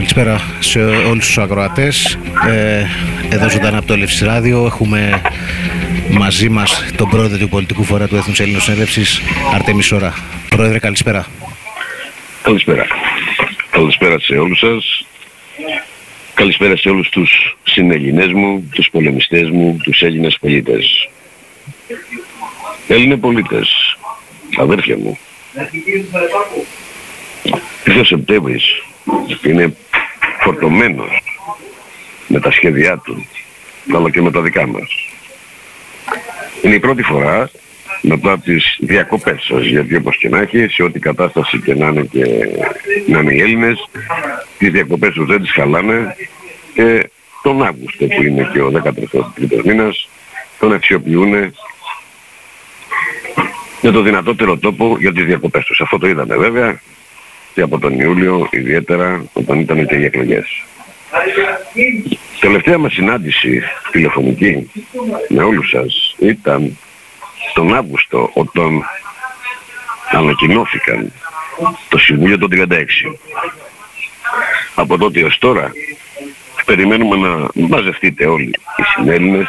Καλησπέρα σε όλους τους ακροατές. Ε, εδώ ζωντανά από το Ελεύσης Ράδιο έχουμε μαζί μας τον πρόεδρο του πολιτικού φορά του Έθνους Έλληνος Συνέλευσης, Αρτέμι Σόρα. Πρόεδρε, καλησπέρα. Καλησπέρα. Καλησπέρα σε όλους σας. Καλησπέρα σε όλους τους συνελληνές μου, τους πολεμιστές μου, τους Έλληνες πολίτες. Έλληνες πολίτες, αδέρφια μου. Ήρθε ο Σεπτέμβρης είναι φορτωμένος με τα σχέδιά του, αλλά και με τα δικά μας. Είναι η πρώτη φορά μετά τις διακοπές σας, γιατί όπως και να έχει, σε ό,τι κατάσταση και να είναι και να είναι οι Έλληνες, τις διακοπές τους δεν τις χαλάνε και τον Αύγουστο που είναι και ο 13ος μήνας, τον αξιοποιούν με το δυνατότερο τόπο για τις διακοπές τους. Αυτό το είδαμε βέβαια και από τον Ιούλιο ιδιαίτερα όταν ήταν και οι εκλογές. Τελευταία μας συνάντηση τηλεφωνική με όλους σας ήταν τον Αύγουστο όταν ανακοινώθηκαν το Συμβούλιο των 36. Από τότε ως τώρα περιμένουμε να μαζευτείτε όλοι οι συνέλληνες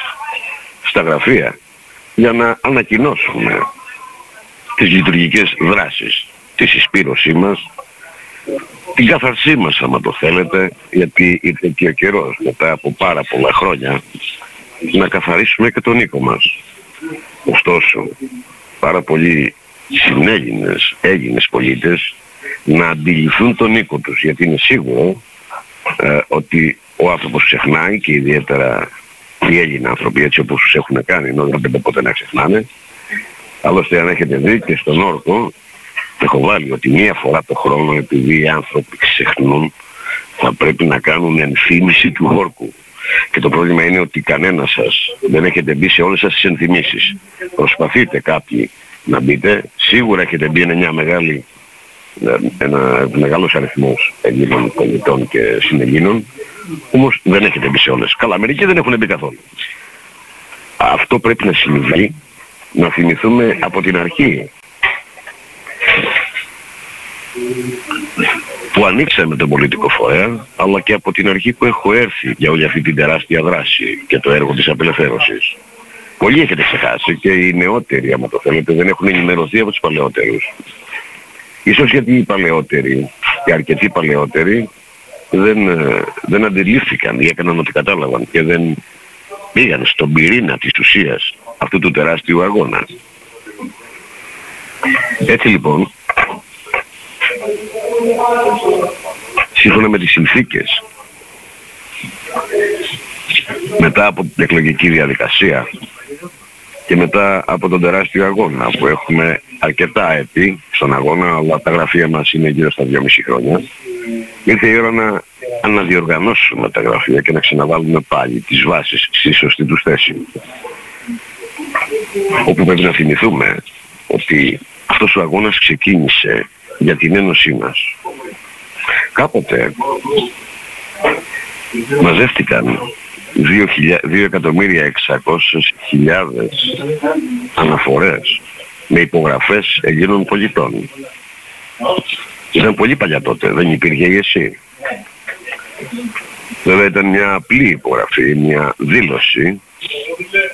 στα γραφεία για να ανακοινώσουμε τις λειτουργικές δράσεις, τη συσπήρωσή μας, την καθαρσή μας άμα το θέλετε, γιατί ήρθε και ο καιρός μετά από πάρα πολλά χρόνια να καθαρίσουμε και τον οίκο μας. Ωστόσο, πάρα πολλοί συνέλληνες, Έλληνες πολίτες να αντιληφθούν τον οίκο τους, γιατί είναι σίγουρο ε, ότι ο άνθρωπος ξεχνάει και ιδιαίτερα οι Έλληνες άνθρωποι έτσι όπως τους έχουν κάνει, ενώ δεν πρέπει ποτέ να ξεχνάνε. Άλλωστε αν έχετε δει και στον όρκο έχω βάλει ότι μία φορά το χρόνο επειδή οι άνθρωποι ξεχνούν θα πρέπει να κάνουν ενθύμηση του όρκου. Και το πρόβλημα είναι ότι κανένα σας δεν έχετε μπει σε όλες σας τις ενθυμίσεις. Προσπαθείτε κάποιοι να μπείτε. Σίγουρα έχετε μπει είναι μια μεγάλη, ένα μεγάλος αριθμός Ελλήνων πολιτών και συνελλήνων. Όμως δεν έχετε μπει σε όλες. Καλά, μερικοί δεν έχουν μπει καθόλου. Αυτό πρέπει να συμβεί, να θυμηθούμε από την αρχή που ανοίξαμε τον πολιτικό φορέα, αλλά και από την αρχή που έχω έρθει για όλη αυτή την τεράστια δράση και το έργο της απελευθέρωσης. Πολλοί έχετε ξεχάσει και οι νεότεροι, άμα το θέλετε, δεν έχουν ενημερωθεί από τους παλαιότερους. Ίσως γιατί οι παλαιότεροι, οι αρκετοί παλαιότεροι, δεν, ε, δεν αντιλήφθηκαν ή έκαναν ότι κατάλαβαν και δεν πήγαν στον πυρήνα της ουσίας αυτού του τεράστιου αγώνα. Έτσι λοιπόν, σύμφωνα με τις συνθήκες μετά από την εκλογική διαδικασία και μετά από τον τεράστιο αγώνα που έχουμε αρκετά έτη στον αγώνα αλλά τα γραφεία μας είναι γύρω στα 2,5 χρόνια ήρθε η ώρα να αναδιοργανώσουμε τα γραφεία και να ξαναβάλουμε πάλι τις βάσεις στη σωστή τους θέση. Όπου πρέπει να θυμηθούμε ότι αυτός ο αγώνας ξεκίνησε για την ένωσή μας. Κάποτε μαζεύτηκαν 2.600.000 αναφορές με υπογραφές Ελλήνων πολιτών. Ήταν πολύ παλιά τότε, δεν υπήρχε η ΕΣΥ. Βέβαια ήταν μια απλή υπογραφή, μια δήλωση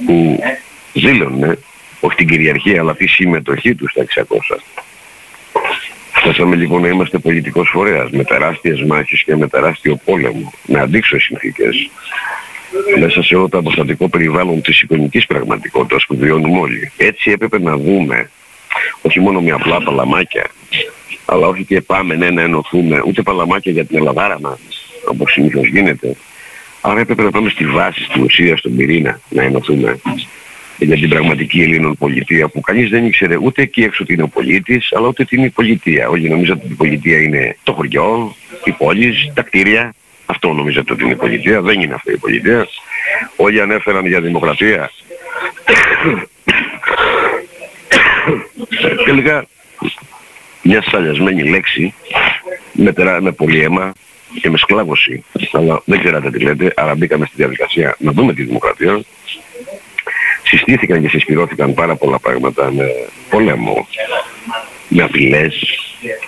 που δήλωνε όχι την κυριαρχία αλλά τη συμμετοχή του στα 600. Φτάσαμε λοιπόν να είμαστε πολιτικός φορέας με τεράστιες μάχες και με τεράστιο πόλεμο, με αντίξωες συνθήκες μέσα σε όλο το αποστατικό περιβάλλον της εικονικής πραγματικότητας που βιώνουμε όλοι. Έτσι έπρεπε να δούμε όχι μόνο με απλά παλαμάκια, αλλά όχι και πάμε ναι, να ενωθούμε, ούτε παλαμάκια για την Ελλαδάρα μας, όπως συνήθως γίνεται. Άρα έπρεπε να πάμε στη βάση, στην ουσία, στον πυρήνα, να ενωθούμε για την πραγματική Ελλήνων πολιτεία που κανείς δεν ήξερε ούτε εκεί έξω ότι είναι ο πολίτης αλλά ούτε τι είναι η πολιτεία. Όλοι νομίζατε ότι η πολιτεία είναι το χωριό, η πόλη, τα κτίρια. Αυτό νομίζατε ότι είναι η πολιτεία. Δεν είναι αυτή η πολιτεία. Όλοι ανέφεραν για δημοκρατία. Τελικά μια σαλιασμένη λέξη με, τερά, με πολύ αίμα και με σκλάβωση. Αλλά δεν ξέρατε τι λέτε, άρα μπήκαμε στη διαδικασία να δούμε τη δημοκρατία συστήθηκαν και συσπηρώθηκαν πάρα πολλά πράγματα με πολέμο, με απειλές,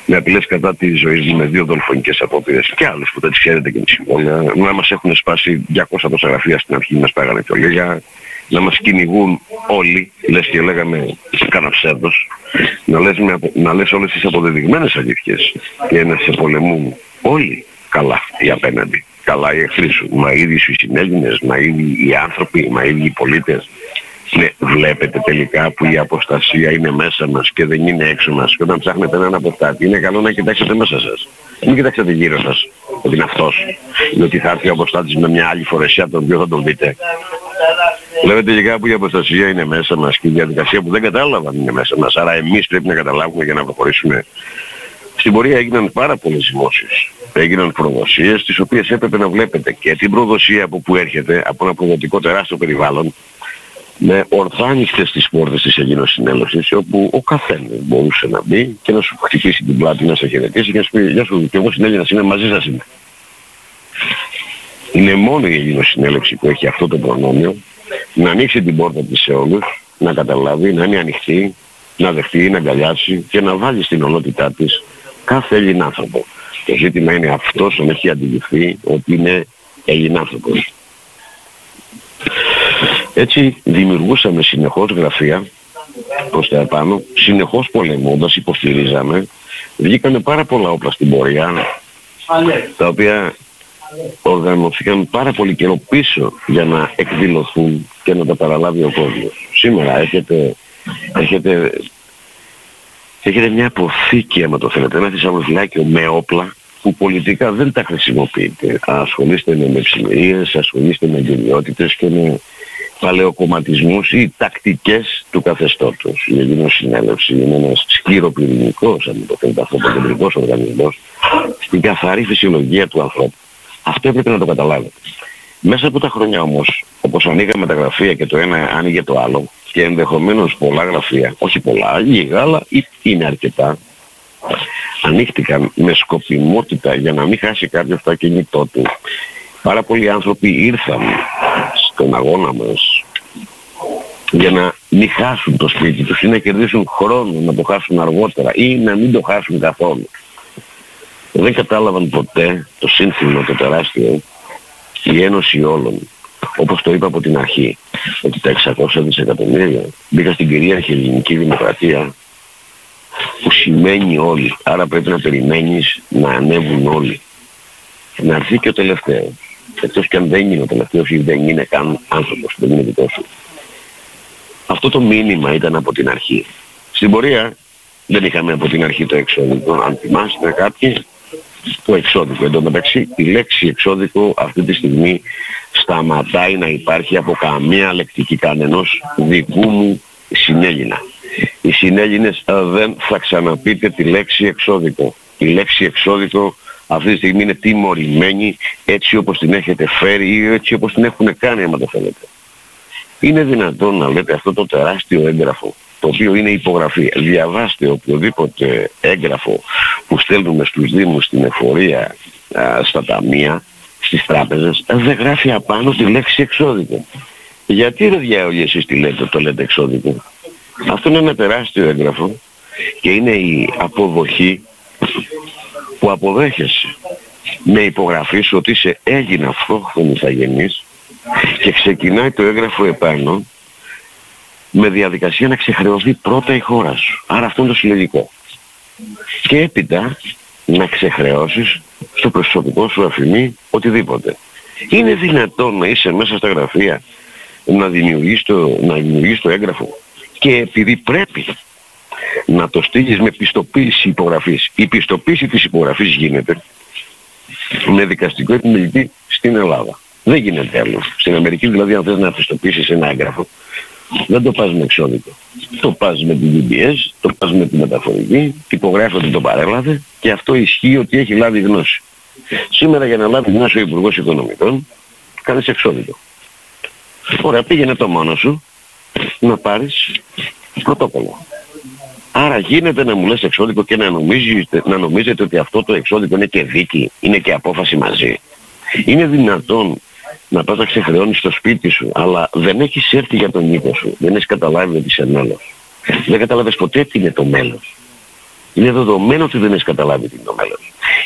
με απειλές κατά της ζωής μου με δύο δολοφονικές απόπειρες και άλλους που δεν τις ξέρετε και με συμβόλαια, να μας έχουν σπάσει 200 τόσα γραφεία στην αρχή μας πάγανε και λίγα, να μας κυνηγούν όλοι, λες και λέγαμε κάνα ψεύδος, να λες, με, να λες όλες τις αποδεδειγμένες αλήθειες και να σε πολεμούν όλοι καλά οι απέναντι, καλά οι εχθροί σου, μα ήδη οι συνέλληνες, μα ήδη οι άνθρωποι, μα ήδη οι πολίτες. Ναι, βλέπετε τελικά που η αποστασία είναι μέσα μας και δεν είναι έξω μας και όταν ψάχνετε έναν αποστάτη είναι καλό να κοιτάξετε μέσα σας. Μην κοιτάξετε γύρω σας ότι είναι αυτός ή ότι θα έρθει ο αποστάτης με μια άλλη φορεσιά τον οποίο θα τον δείτε. Βλέπετε τελικά που η αποστασία είναι μέσα μας και η διαδικασία που δεν κατάλαβαν είναι μέσα μας. Άρα εμείς πρέπει να καταλάβουμε για να προχωρήσουμε. Στην πορεία έγιναν πάρα πολλές δημόσιες. Έγιναν προδοσίες τις οποίες έπρεπε να βλέπετε και την προδοσία από που έρχεται από ένα προδοτικό τεράστιο περιβάλλον με ορθά ανοιχτές τις πόρτες της Ελλήνος Συνέλευσης όπου ο καθένας μπορούσε να μπει και να σου χτυπήσει την πλάτη, να σε χαιρετήσει και να σου πει «Γεια σου, και εγώ συνέλληνας είμαι, μαζί σας είμαι». Είναι μόνο η Ελλήνος Συνέλευση που έχει αυτό το προνόμιο να ανοίξει την πόρτα της σε όλους, να καταλάβει, να είναι ανοιχτή, να δεχτεί, να αγκαλιάσει και να βάλει στην ονότητά της κάθε Έλληνα άνθρωπο. Το ζήτημα είναι αυτός να έχει αντιληφθεί ότι είναι Έλληνα άνθρωπος. Έτσι δημιουργούσαμε συνεχώς γραφεία προς τα επάνω, συνεχώς πολεμώντας, υποστηρίζαμε. Βγήκανε πάρα πολλά όπλα στην πορεία, τα οποία οργανωθήκαν πάρα πολύ καιρό πίσω για να εκδηλωθούν και να τα παραλάβει ο κόσμος. Σήμερα έχετε, έχετε, έχετε μια αποθήκη, άμα το θέλετε, ένα θησαυροφυλάκιο με όπλα που πολιτικά δεν τα χρησιμοποιείτε. Ασχολείστε με μεψημερίες, ασχολείστε με εγκαιριότητες και με παλαιοκομματισμούς ή τακτικές του καθεστώτος. Η Ελληνική Συνέλευση είναι ένας σκληροπυρηνικός, αν το θέλετε, ανθρωποκεντρικός οργανισμός στην καθαρή φυσιολογία του ανθρώπου. Αυτό έπρεπε να το καταλάβετε. Μέσα από τα χρόνια όμως, όπως ανοίγαμε τα γραφεία και το ένα άνοιγε το άλλο και ενδεχομένως πολλά γραφεία, όχι πολλά, λίγα, αλλά είναι αρκετά, ανοίχτηκαν με σκοπιμότητα για να μην χάσει κάποιος το ακινητό του. Πάρα πολλοί άνθρωποι ήρθαν στον αγώνα μας για να μην χάσουν το σπίτι τους ή να κερδίσουν χρόνο να το χάσουν αργότερα ή να μην το χάσουν καθόλου. Δεν κατάλαβαν ποτέ το σύνθημα το τεράστιο η ένωση όλων όπως το είπα από την αρχή ότι τα 600 δισεκατομμύρια μπήκαν στην κυρίαρχη ελληνική δημοκρατία που σημαίνει όλοι. Άρα πρέπει να περιμένεις να ανέβουν όλοι. Να έρθει και ο τελευταίος. Εκτός και αν δεν είναι ο τελευταίος ή δεν είναι καν άνθρωπος, δεν είναι δικός σου. Αυτό το μήνυμα ήταν από την αρχή. Στην πορεία δεν είχαμε από την αρχή το εξώδικο. Αν θυμάστε κάποιοι, το εξώδικο. Εν τω μεταξύ η λέξη εξώδικο αυτή τη στιγμή σταματάει να υπάρχει από καμία λεκτική κανενός δικού μου συνέλληνα. Οι συνέλληνες δεν θα ξαναπείτε τη λέξη εξώδικο. Η λέξη εξώδικο αυτή τη στιγμή είναι τιμωρημένη έτσι όπως την έχετε φέρει ή έτσι όπως την έχουν κάνει άμα το θέλετε. Είναι δυνατόν να λέτε αυτό το τεράστιο έγγραφο το οποίο είναι υπογραφή. Διαβάστε οποιοδήποτε έγγραφο που στέλνουμε στους Δήμους, στην εφορία, στα ταμεία, στις τράπεζες, δεν γράφει απάνω τη λέξη εξώδικο. Γιατί ρε διάολοι εσείς τι λέτε, το λέτε εξώδικο; Αυτό είναι ένα τεράστιο έγγραφο και είναι η αποδοχή που αποδέχεσαι με υπογραφή σου ότι είσαι Έλληνα αυτόχθονη ηθαγενής και ξεκινάει το έγγραφο επάνω με διαδικασία να ξεχρεωθεί πρώτα η χώρα σου. Άρα αυτό είναι το συλλογικό. Και έπειτα να ξεχρεώσεις στο προσωπικό σου αφημί οτιδήποτε. Είναι δυνατόν να είσαι μέσα στα γραφεία να δημιουργείς το, να δημιουργείς το έγγραφο και επειδή πρέπει να το στείλεις με πιστοποίηση υπογραφής. Η πιστοποίηση της υπογραφής γίνεται με δικαστικό επιμελητή στην Ελλάδα. Δεν γίνεται άλλο. Στην Αμερική δηλαδή αν θες να πιστοποιήσεις ένα έγγραφο δεν το πας με εξώδικο. Το πας με την DBS, το πας με τη μεταφορική, υπογράφει ότι το παρέλαβε και αυτό ισχύει ότι έχει λάβει γνώση. Σήμερα για να λάβει γνώση ο Υπουργός Οικονομικών κάνεις εξώδικο. Ωραία, πήγαινε το μόνος σου να πάρεις πρωτόκολλο. Άρα γίνεται να μου λες εξώδικο και να νομίζετε, να νομίζετε ότι αυτό το εξώδικο είναι και δίκη, είναι και απόφαση μαζί. Είναι δυνατόν να πας να ξεχρεώνεις το σπίτι σου, αλλά δεν έχεις έρθει για τον οίκο σου, δεν έχεις καταλάβει ότι είσαι μέλος. Δεν καταλάβες ποτέ τι είναι το μέλος. Είναι δεδομένο ότι δεν έχεις καταλάβει τι είναι το μέλλον.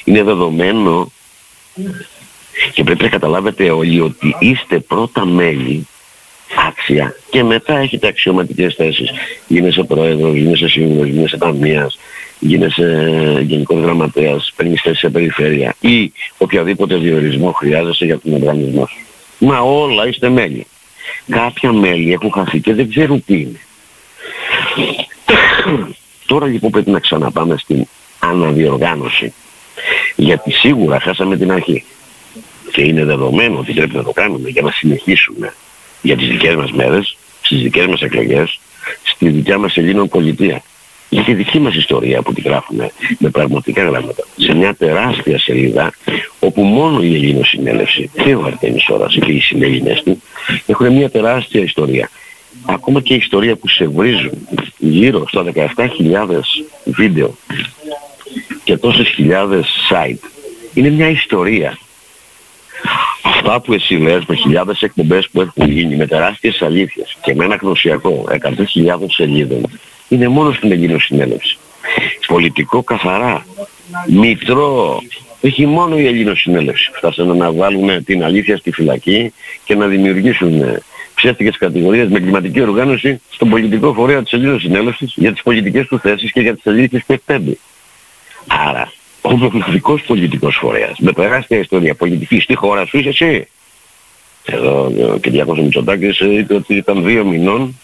Είναι δεδομένο και πρέπει να καταλάβετε όλοι ότι είστε πρώτα μέλη άξια και μετά έχετε αξιωματικές θέσεις. Γίνεσαι πρόεδρος, γίνεσαι σύμβουλος, γίνεσαι ταμείας, γίνεσαι γενικός γραμματέας, παίρνεις θέση σε περιφέρεια ή οποιαδήποτε διορισμό χρειάζεσαι για τον οργανισμό σου. Μα όλα είστε μέλη. Κάποια μέλη έχουν χαθεί και δεν ξέρουν τι είναι. Τώρα λοιπόν πρέπει να ξαναπάμε στην αναδιοργάνωση. Γιατί σίγουρα χάσαμε την αρχή. Και είναι δεδομένο ότι πρέπει να το κάνουμε για να συνεχίσουμε για τις δικές μας μέρες, στις δικές μας εκλογές, στη δικιά μας Ελλήνων πολιτεία. Για τη δική μας ιστορία που τη γράφουμε με πραγματικά γράμματα. Σε μια τεράστια σελίδα όπου μόνο η Ελλήνος συνέλευση και ο Αρτέμις Ώρας και οι συνέλληνες του έχουν μια τεράστια ιστορία. Ακόμα και η ιστορία που σε βρίζουν γύρω στα 17.000 βίντεο και τόσες χιλιάδες site είναι μια ιστορία αυτά που εσύ λες με χιλιάδες εκπομπές που έχουν γίνει με τεράστιες αλήθειες και με ένα γνωσιακό 100.000 σελίδων είναι μόνο στην Ελλήνο συνέλευση. Πολιτικό καθαρά, μητρό, έχει μόνο η Ελλήνο συνέλευση. Φτάσανε να βάλουν την αλήθεια στη φυλακή και να δημιουργήσουν ψεύτικες κατηγορίες με κλιματική οργάνωση στον πολιτικό φορέα της Ελλήνος συνέλευσης για τις πολιτικές του θέσεις και για τις αλήθειες που εκπέμπει. Άρα ο μοναδικός πολιτικός φορέας με τεράστια ιστορία πολιτικής στη χώρα σου είσαι εσύ. Εδώ ο Κυριάκος Μητσοτάκης είπε ότι ήταν δύο μηνών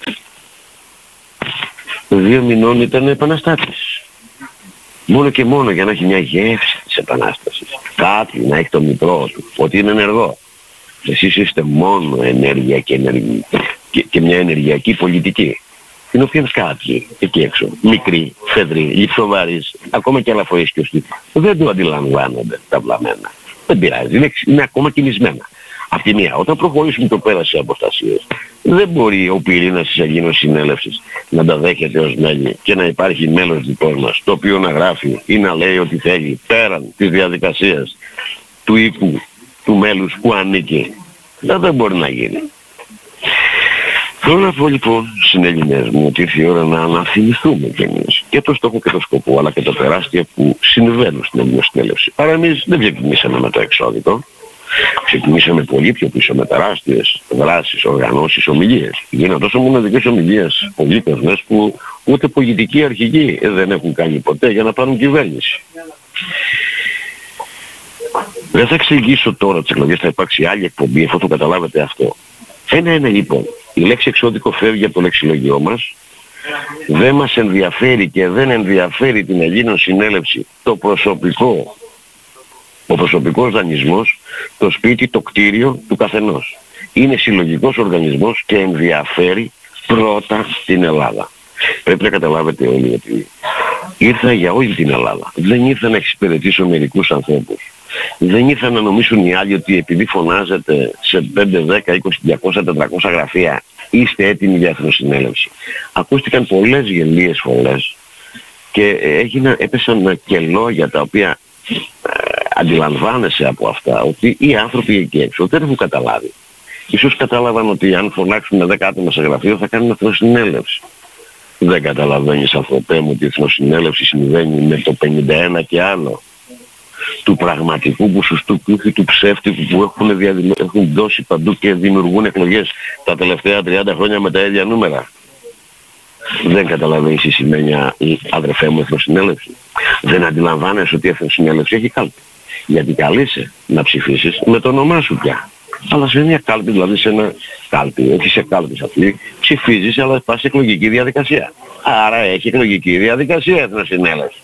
δύο μηνών ήταν επαναστάτης. Μόνο και μόνο για να έχει μια γεύση της επανάστασης. Κάτι να έχει το μητρό του, ότι είναι ενεργό. Εσείς είστε μόνο ενέργεια και, ενεργή, και, και μια ενεργειακή πολιτική την οποία κάποιοι εκεί έξω, μικροί, φεδροί, λιψοβάρεις, ακόμα και αλαφοίσκιοι, δεν το αντιλαμβάνονται τα βλαμμένα. Δεν πειράζει, είναι, είναι ακόμα κινησμένα. Απ' τη μία, όταν προχωρήσουμε το πέρας σε αποστασίες, δεν μπορεί ο πυρήνας της Ελλήνων Συνέλευσης να τα δέχεται ως μέλη και να υπάρχει μέλος δικός μας, το οποίο να γράφει ή να λέει ότι θέλει πέραν της διαδικασίας του οίκου του μέλους που ανήκει. Δεν μπορεί να γίνει. Θέλω να πω λοιπόν συνέλληνες μου ότι ήρθε η ώρα να αναθυμηθούμε κι εμείς και το στόχο και το σκοπό αλλά και τα τεράστια που συμβαίνουν στην Ελληνική Συνέλευση. Άρα εμείς δεν ξεκινήσαμε με το εξώδικο. Ξεκινήσαμε πολύ πιο πίσω με τεράστιες δράσεις, οργανώσεις, ομιλίες. Γίνανε τόσο μοναδικές ομιλίες πολύ πεσμές που ούτε πολιτικοί αρχηγοί δεν έχουν κάνει ποτέ για να πάρουν κυβέρνηση. Δεν θα εξηγήσω τώρα τις εκλογές, θα υπάρξει άλλη εκπομπή, αφού το καταλάβετε αυτό. Ένα είναι λοιπόν, η λέξη εξώδικο φεύγει από το λεξιλογιό μας, δεν μας ενδιαφέρει και δεν ενδιαφέρει την Ελλήνων συνέλευση το προσωπικό, ο προσωπικός δανεισμός, το σπίτι, το κτίριο του καθενός. Είναι συλλογικός οργανισμός και ενδιαφέρει πρώτα την Ελλάδα. Πρέπει να καταλάβετε όλοι ότι ήρθα για όλη την Ελλάδα. Δεν ήρθα να εξυπηρετήσω μερικούς ανθρώπους. Δεν ήρθαν να νομίσουν οι άλλοι ότι επειδή φωνάζετε σε 5, 10, 20, 200, 400 γραφεία είστε έτοιμοι για εθνοσυνέλευση. Ακούστηκαν πολλές γελίες φωνές και έγιναν, έπεσαν και λόγια τα οποία ε, αντιλαμβάνεσαι από αυτά ότι οι άνθρωποι εκεί έξω δεν έχουν καταλάβει. Ίσως κατάλαβαν ότι αν φωνάξουν 10 άτομα σε γραφείο θα κάνουν εθνοσυνέλευση. Δεν καταλαβαίνεις ανθρωπέ μου ότι η εθνοσυνέλευση συμβαίνει με το 51 και άλλο του πραγματικού ποσοστού και του ψεύτικου που έχουν, διαδημο... έχουν δώσει παντού και δημιουργούν εκλογές τα τελευταία 30 χρόνια με τα ίδια νούμερα. Δεν καταλαβαίνεις η σημαίνει η αδερφέ μου εθνοσυνέλευση. Δεν αντιλαμβάνεσαι ότι η εθνοσυνέλευση έχει κάλπη. Γιατί καλείσαι να ψηφίσεις με το όνομά σου πια. Αλλά σε μια κάλπη, δηλαδή σε ένα κάλπη, όχι σε κάλπη αυτή, ψηφίζεις αλλά πας σε εκλογική διαδικασία. Άρα έχει εκλογική διαδικασία η εθνοσυνέλευση.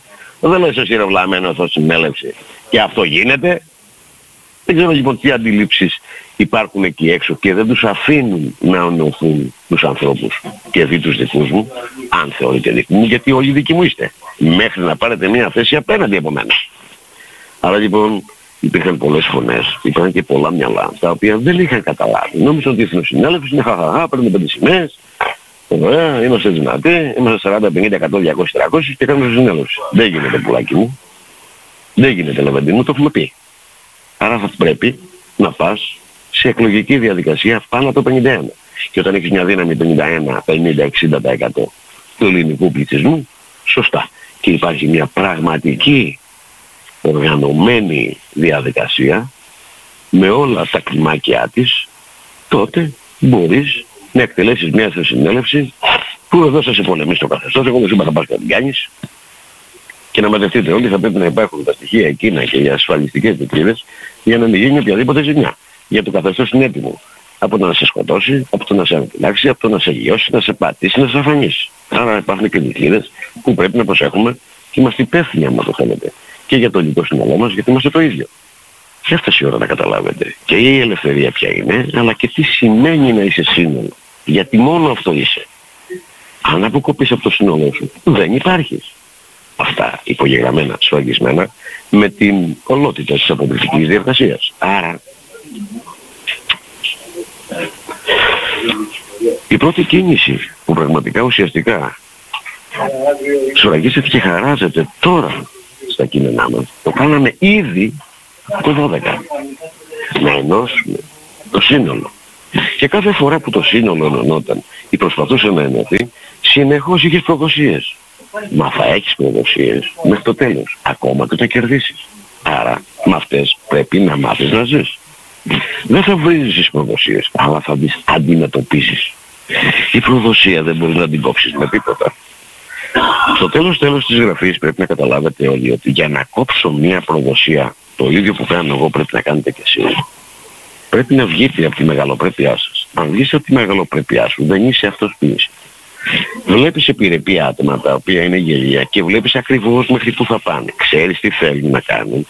Δεν λες εσύ ρε βλαμμένο θα συνέλευση. Και αυτό γίνεται. Δεν ξέρω λοιπόν τι αντιλήψεις υπάρχουν εκεί έξω και δεν τους αφήνουν να ονειωθούν τους ανθρώπους και δει τους δικούς μου, αν θεωρείτε δικού μου, γιατί όλοι δικοί μου είστε. Μέχρι να πάρετε μια θέση απέναντι από μένα. Άρα λοιπόν υπήρχαν πολλές φωνές, υπήρχαν και πολλά μυαλά, τα οποία δεν είχαν καταλάβει. Νόμιζαν ότι η Εθνοσυνέλευση είναι χαχαχά, παίρνουν πέντε σημαίες, Ωραία, είμαστε δυνατοί, είμαστε 40, 50, 100, 200, 300 και κάνουμε συνέλευση. Δεν γίνεται πουλάκι μου. Δεν γίνεται λεβέντι μου, το έχουμε πει. Άρα θα πρέπει να πας σε εκλογική διαδικασία πάνω από το 51. Και όταν έχεις μια δύναμη 51, 50, 60% του ελληνικού πληθυσμού, σωστά. και υπάρχει μια πραγματική οργανωμένη διαδικασία με όλα τα κλιμάκια της, τότε μπορείς να εκτελέσεις μια συνέλευση που εδώ θα σε πολεμήσει το καθεστώς, εγώ δεν είπα θα πας να την κάνεις και να μαζευτείτε όλοι θα πρέπει να υπάρχουν τα στοιχεία εκείνα και οι ασφαλιστικές δικλείδες για να μην γίνει οποιαδήποτε ζημιά. Για το καθεστώς είναι έτοιμο. Από το να σε σκοτώσει, από το να σε αναπηλάξει, από το να σε γιώσει, να σε πατήσει, να σε αφανίσει. Άρα υπάρχουν και δικλείδες που πρέπει να προσέχουμε και είμαστε υπεύθυνοι άμα το θέλετε. Και για το ελληνικό σύνολό μας γιατί είμαστε το ίδιο. Και έφτασε η ώρα να καταλάβετε. Και η ελευθερία ποια είναι, αλλά και τι σημαίνει να είσαι σύνολο. Γιατί μόνο αυτό είσαι. Αν αποκοπείς από το σύνολό σου, δεν υπάρχεις. Αυτά υπογεγραμμένα, σφραγισμένα, με την ολότητα της αποδεικτικής διεργασίας. Άρα, η πρώτη κίνηση που πραγματικά ουσιαστικά σφραγίζεται και χαράζεται τώρα στα κείμενά μας, το κάναμε ήδη το 12. Να ενώσουμε το σύνολο. Και κάθε φορά που το σύνολο ενωνόταν ή προσπαθούσε να ενωθεί, συνεχώς είχες προδοσίες. Μα θα έχεις προδοσίες μέχρι το τέλος, ακόμα και το κερδίσεις. Άρα με αυτές πρέπει να μάθεις να ζεις. Δεν θα βρεις τις προδοσίες, αλλά θα τις αντιμετωπίσεις. Η προδοσία δεν μπορεί να την κόψεις με τίποτα. Στο τέλος τέλος της γραφής πρέπει να καταλάβετε όλοι ότι για να κόψω μια προδοσία, το ίδιο που κάνω εγώ πρέπει να κάνετε κι εσείς. Πρέπει να βγείτε από τη μεγαλοπρέπειά σας. Αν βγεις από τη μεγαλοπρέπειά σου δεν είσαι αυτός που είσαι. Βλέπεις επιρρεπή άτομα τα οποία είναι γελία και βλέπεις ακριβώς μέχρι που θα πάνε. Ξέρεις τι θέλουν να κάνουν.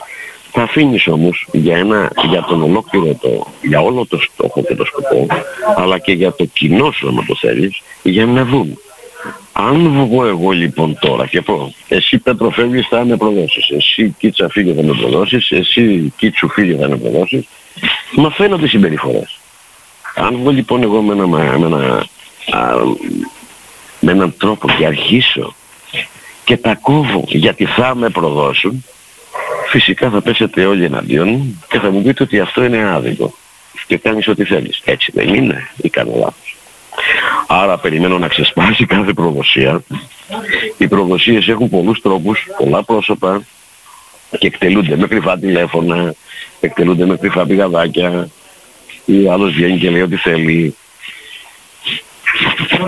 Θα αφήνεις όμως για, ένα, για τον ολόκληρο το, για όλο το στόχο και το σκοπό, αλλά και για το κοινό σου άμα το θέλεις, για να δουν. Αν βγω εγώ λοιπόν τώρα και πω, εσύ Πέτρο φεύγεις θα με προδώσεις, εσύ Κίτσα φύγε θα με προδώσεις, εσύ Κίτσου φύγε θα με προδώσεις, μα φαίνονται συμπεριφορές. Αν βγω λοιπόν εγώ με, ένα, με, ένα, α, με έναν τρόπο και αρχίσω και τα κόβω γιατί θα με προδώσουν, φυσικά θα πέσετε όλοι εναντίον και θα μου πείτε ότι αυτό είναι άδικο και κάνεις ό,τι θέλεις. Έτσι δεν είναι ή κάνω λάθος. Άρα περιμένω να ξεσπάσει κάθε προδοσία. Οι προδοσίες έχουν πολλούς τρόπους, πολλά πρόσωπα και εκτελούνται με κρυφά τηλέφωνα, εκτελούνται με κρυφά πηγαδάκια. Ή άλλος βγαίνει και λέει ό,τι θέλει.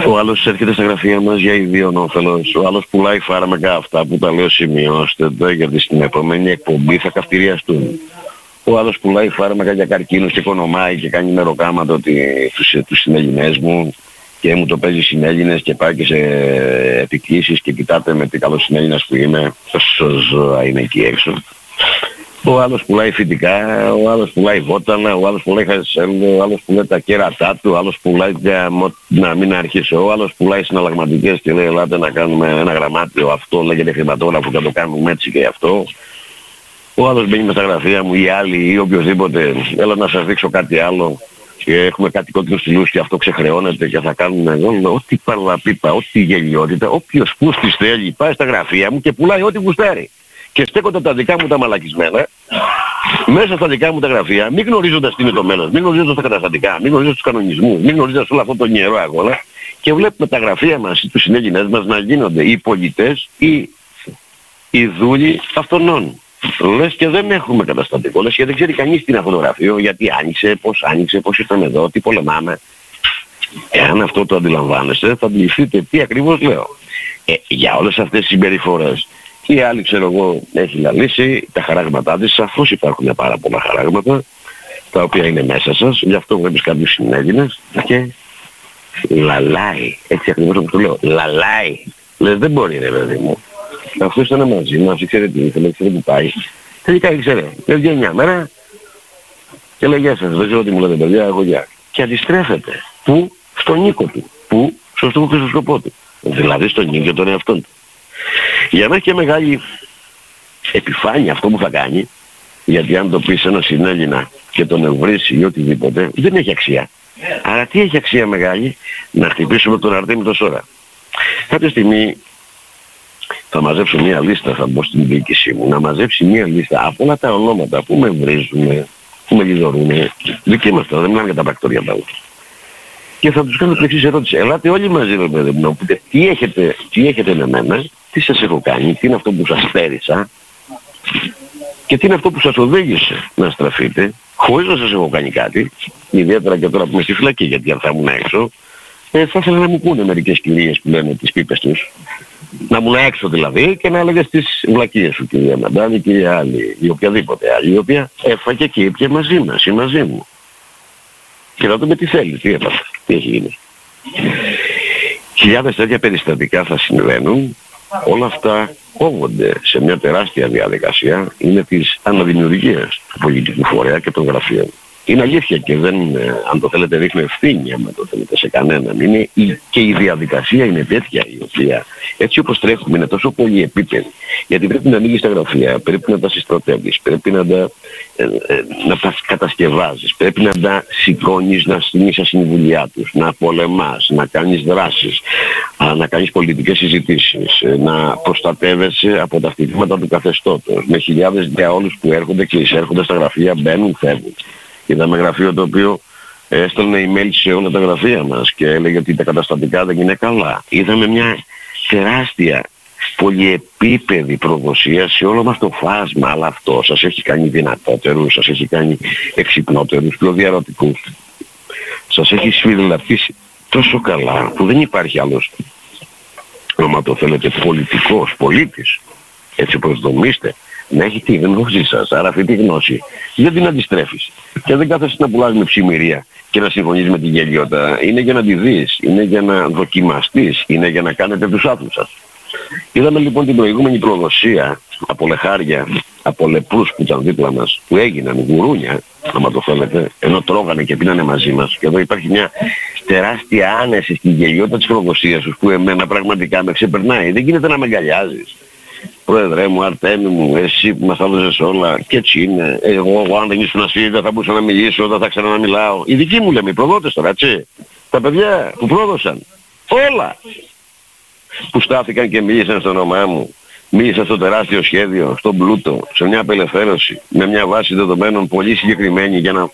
Ο άλλος έρχεται στα γραφεία μας για ιδίων όφελος. Ο άλλος πουλάει φάρμακα αυτά που τα λέω σημειώστε το γιατί στην επόμενη εκπομπή θα καυτηριαστούν. Ο άλλος πουλάει φάρμακα για καρκίνους και οικονομάει και κάνει μεροκάματο ότι τους, τους συνέλληνες μου και μου το παίζεις συνέλληνες και πάει και σε επικλήσεις και κοιτάτε με τι καλός συνέλληνας που είμαι, τόσο ζώα είναι εκεί έξω. Ο άλλος πουλάει φυτικά, ο άλλος πουλάει βότανα, ο άλλος πουλάει χασέλο, ο άλλος πουλάει τα κέρατά του, ο άλλος πουλάει για να μην αρχίσω, ο άλλος πουλάει συναλλαγματικές και λέει ελάτε να κάνουμε ένα γραμμάτιο αυτό, λέγεται χρηματόγραφο και το κάνουμε έτσι και αυτό. Ο άλλος μπαίνει με στα γραφεία μου ή άλλοι ή οποιοδήποτε, έλα να σας δείξω κάτι άλλο και έχουμε κάτι κόκκινο στυλούς και αυτό ξεχρεώνεται και θα κάνουμε εγώ ό,τι παραπίπα, ό,τι γελιότητα, όποιος πούστης θέλει πάει στα γραφεία μου και πουλάει ό,τι γουστάρει και στέκονται τα δικά μου τα μαλακισμένα μέσα στα δικά μου τα γραφεία, μην γνωρίζοντας τι είναι το μέλλον, μην γνωρίζοντας τα καταστατικά, μην γνωρίζοντας τους κανονισμούς, μην γνωρίζοντας όλο αυτό το νερό αγώνα και βλέπουμε τα γραφεία μας ή τους συνέγγινές μας να γίνονται οι πολιτές ή οι δούλοι αυτονών. Λες και δεν έχουμε καταστατικό, λες και δεν ξέρει κανείς τι είναι αυτό το γραφείο, γιατί άνοιξε, πώς άνοιξε, πώς ήρθαμε εδώ, τι πολεμάμε. Εάν αυτό το αντιλαμβάνεστε θα αντιληφθείτε τι ακριβώς λέω. Ε, για όλες αυτές τις συμπεριφορές η άλλη ξέρω εγώ έχει λαλήσει τα χαράγματά της, σαφώς υπάρχουν πάρα πολλά χαράγματα τα οποία είναι μέσα σας, γι' αυτό βλέπεις κάποιους συνέλληνες και λαλάει, έτσι ακριβώς όπως το λέω, λαλάει. Λες δεν μπορεί ρε παιδί μου. Αυτό ήταν μαζί μας, ήξερε τι ήθελε, ήξερε που πάει. Τελικά ήξερε. Δεν βγαίνει μια μέρα και λέει γεια σας, δεν ξέρω τι μου λέτε παιδιά, εγώ γεια. Και αντιστρέφεται. Πού; Στον Νίκο του. Πού; Στο στόχο και στο σκοπό του. Δηλαδή στον Νίκο και τον εαυτό του. Για να έχει και μεγάλη επιφάνεια αυτό που θα κάνει, γιατί αν το πεις ένας συνέλληνα και τον ευρύσει ή οτιδήποτε, δεν έχει αξία. Άρα τι έχει αξία μεγάλη, να χτυπήσουμε τον Αρτέμι τόσο ώρα. Κάποια στιγμή θα μαζέψω μια λίστα, θα μπω στην διοίκησή μου, να μαζέψει μια λίστα από όλα τα ονόματα που με βρίζουν, που με λιδωρούν, δική μας τώρα, δεν μιλάμε για τα πρακτορία πάλι. Και θα τους κάνω την εξής ερώτηση. Ελάτε όλοι μαζί με παιδί μου να μου πείτε τι έχετε, τι έχετε με μένα, τι σας έχω κάνει, τι είναι αυτό που σας στέρισα και τι είναι αυτό που σας οδήγησε να στραφείτε χωρίς να σας έχω κάνει κάτι, ιδιαίτερα και τώρα που είμαι στη φυλακή γιατί αν θα ήμουν έξω, ε, θα ήθελα να μου πούνε μερικές κυρίες που λένε τις πίπες τους, να μου έξω δηλαδή και να έλεγε τις βλακίες σου κυρία Μαντάλη, κυρία άλλη ή οποιαδήποτε άλλη, η οποία έφαγε και ήπια μαζί μας ή μαζί μου. Και να δούμε τι θέλει, τι έπαθε, τι έχει γίνει. Χιλιάδες τέτοια περιστατικά θα συμβαίνουν, όλα αυτά κόβονται σε μια τεράστια διαδικασία, είναι της αναδημιουργίας του πολιτικού φορέα και των γραφείων. Είναι αλήθεια και δεν, ε, αν το θέλετε, ρίχνω ευθύνη, αν το θέλετε, σε κανέναν. Είναι η, και η διαδικασία είναι τέτοια η οποία έτσι όπως τρέχουμε είναι τόσο πολύ επίπεδη. Γιατί πρέπει να ανοίγεις τα γραφεία, πρέπει να τα συστροτεύεις, πρέπει να τα, ε, ε, να τα κατασκευάζεις, πρέπει να τα σηκώνεις, να στείλεις στα συμβουλιά τους, να πολεμάς, να κάνεις δράσεις, να κάνεις πολιτικές συζητήσεις, να προστατεύεσαι από τα χτυπήματα του καθεστώτος, με χιλιάδες διαόλους που έρχονται και εισέρχονται στα γραφεία, μπαίνουν, φεύγουν. Είδαμε γραφείο το οποίο έστελνε email σε όλα τα γραφεία μας και έλεγε ότι τα καταστατικά δεν είναι καλά. Είδαμε μια τεράστια πολυεπίπεδη προδοσία σε όλο μας το φάσμα, αλλά αυτό σας έχει κάνει δυνατότερους, σας έχει κάνει εξυπνότερους, πιο διαρωτικούς. Σας έχει σφυριλαπτήσει τόσο καλά που δεν υπάρχει άλλος, άμα το θέλετε, πολιτικός, πολίτης, έτσι όπως δομήστε, να έχει τη γνώση σας. Άρα αυτή τη γνώση δεν την αντιστρέφεις. Και δεν κάθεσαι να πουλάς με ψημυρία και να συμφωνείς με την γελιότητα. Είναι για να τη δεις, είναι για να δοκιμαστείς, είναι για να κάνετε τους άθλους σας. Είδαμε λοιπόν την προηγούμενη προδοσία από λεχάρια, από λεπρούς που ήταν δίπλα μας, που έγιναν γουρούνια, άμα το θέλετε, ενώ τρώγανε και πίνανε μαζί μας. Και εδώ υπάρχει μια τεράστια άνεση στην γελιότητα της προδοσίας τους που εμένα πραγματικά με ξεπερνάει. Δεν γίνεται να με αγκαλιάζεις. Πρόεδρε μου, Αρτέμι μου, εσύ που μας έδωσες όλα και έτσι είναι. Εγώ, εγώ αν δεν ήσουν εσύ δεν θα μπορούσα να μιλήσω, δεν θα ξαναμιλάω. Οι δικοί μου λέμε, οι προδότες τώρα, έτσι. Τα παιδιά που πρόδωσαν. Όλα. Που στάθηκαν και μίλησαν στο όνομά μου. Μίλησαν στο τεράστιο σχέδιο, στον πλούτο, σε μια απελευθέρωση, με μια βάση δεδομένων πολύ συγκεκριμένη για να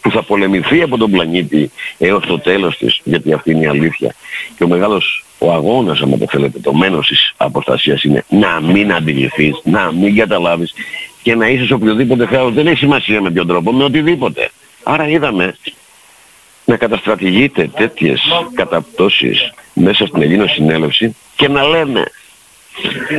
που θα πολεμηθεί από τον πλανήτη έως το τέλος της, γιατί αυτή είναι η αλήθεια. Και ο μεγάλος ο αγώνας, αν το θέλετε, το μένος της αποστασίας είναι να μην αντιληφθείς, να μην καταλάβεις και να είσαι σε οποιοδήποτε χρέος. Δεν έχει σημασία με ποιον τρόπο, με οτιδήποτε. Άρα είδαμε να καταστρατηγείται τέτοιες καταπτώσεις μέσα στην Ελλήνο συνέλευση και να λένε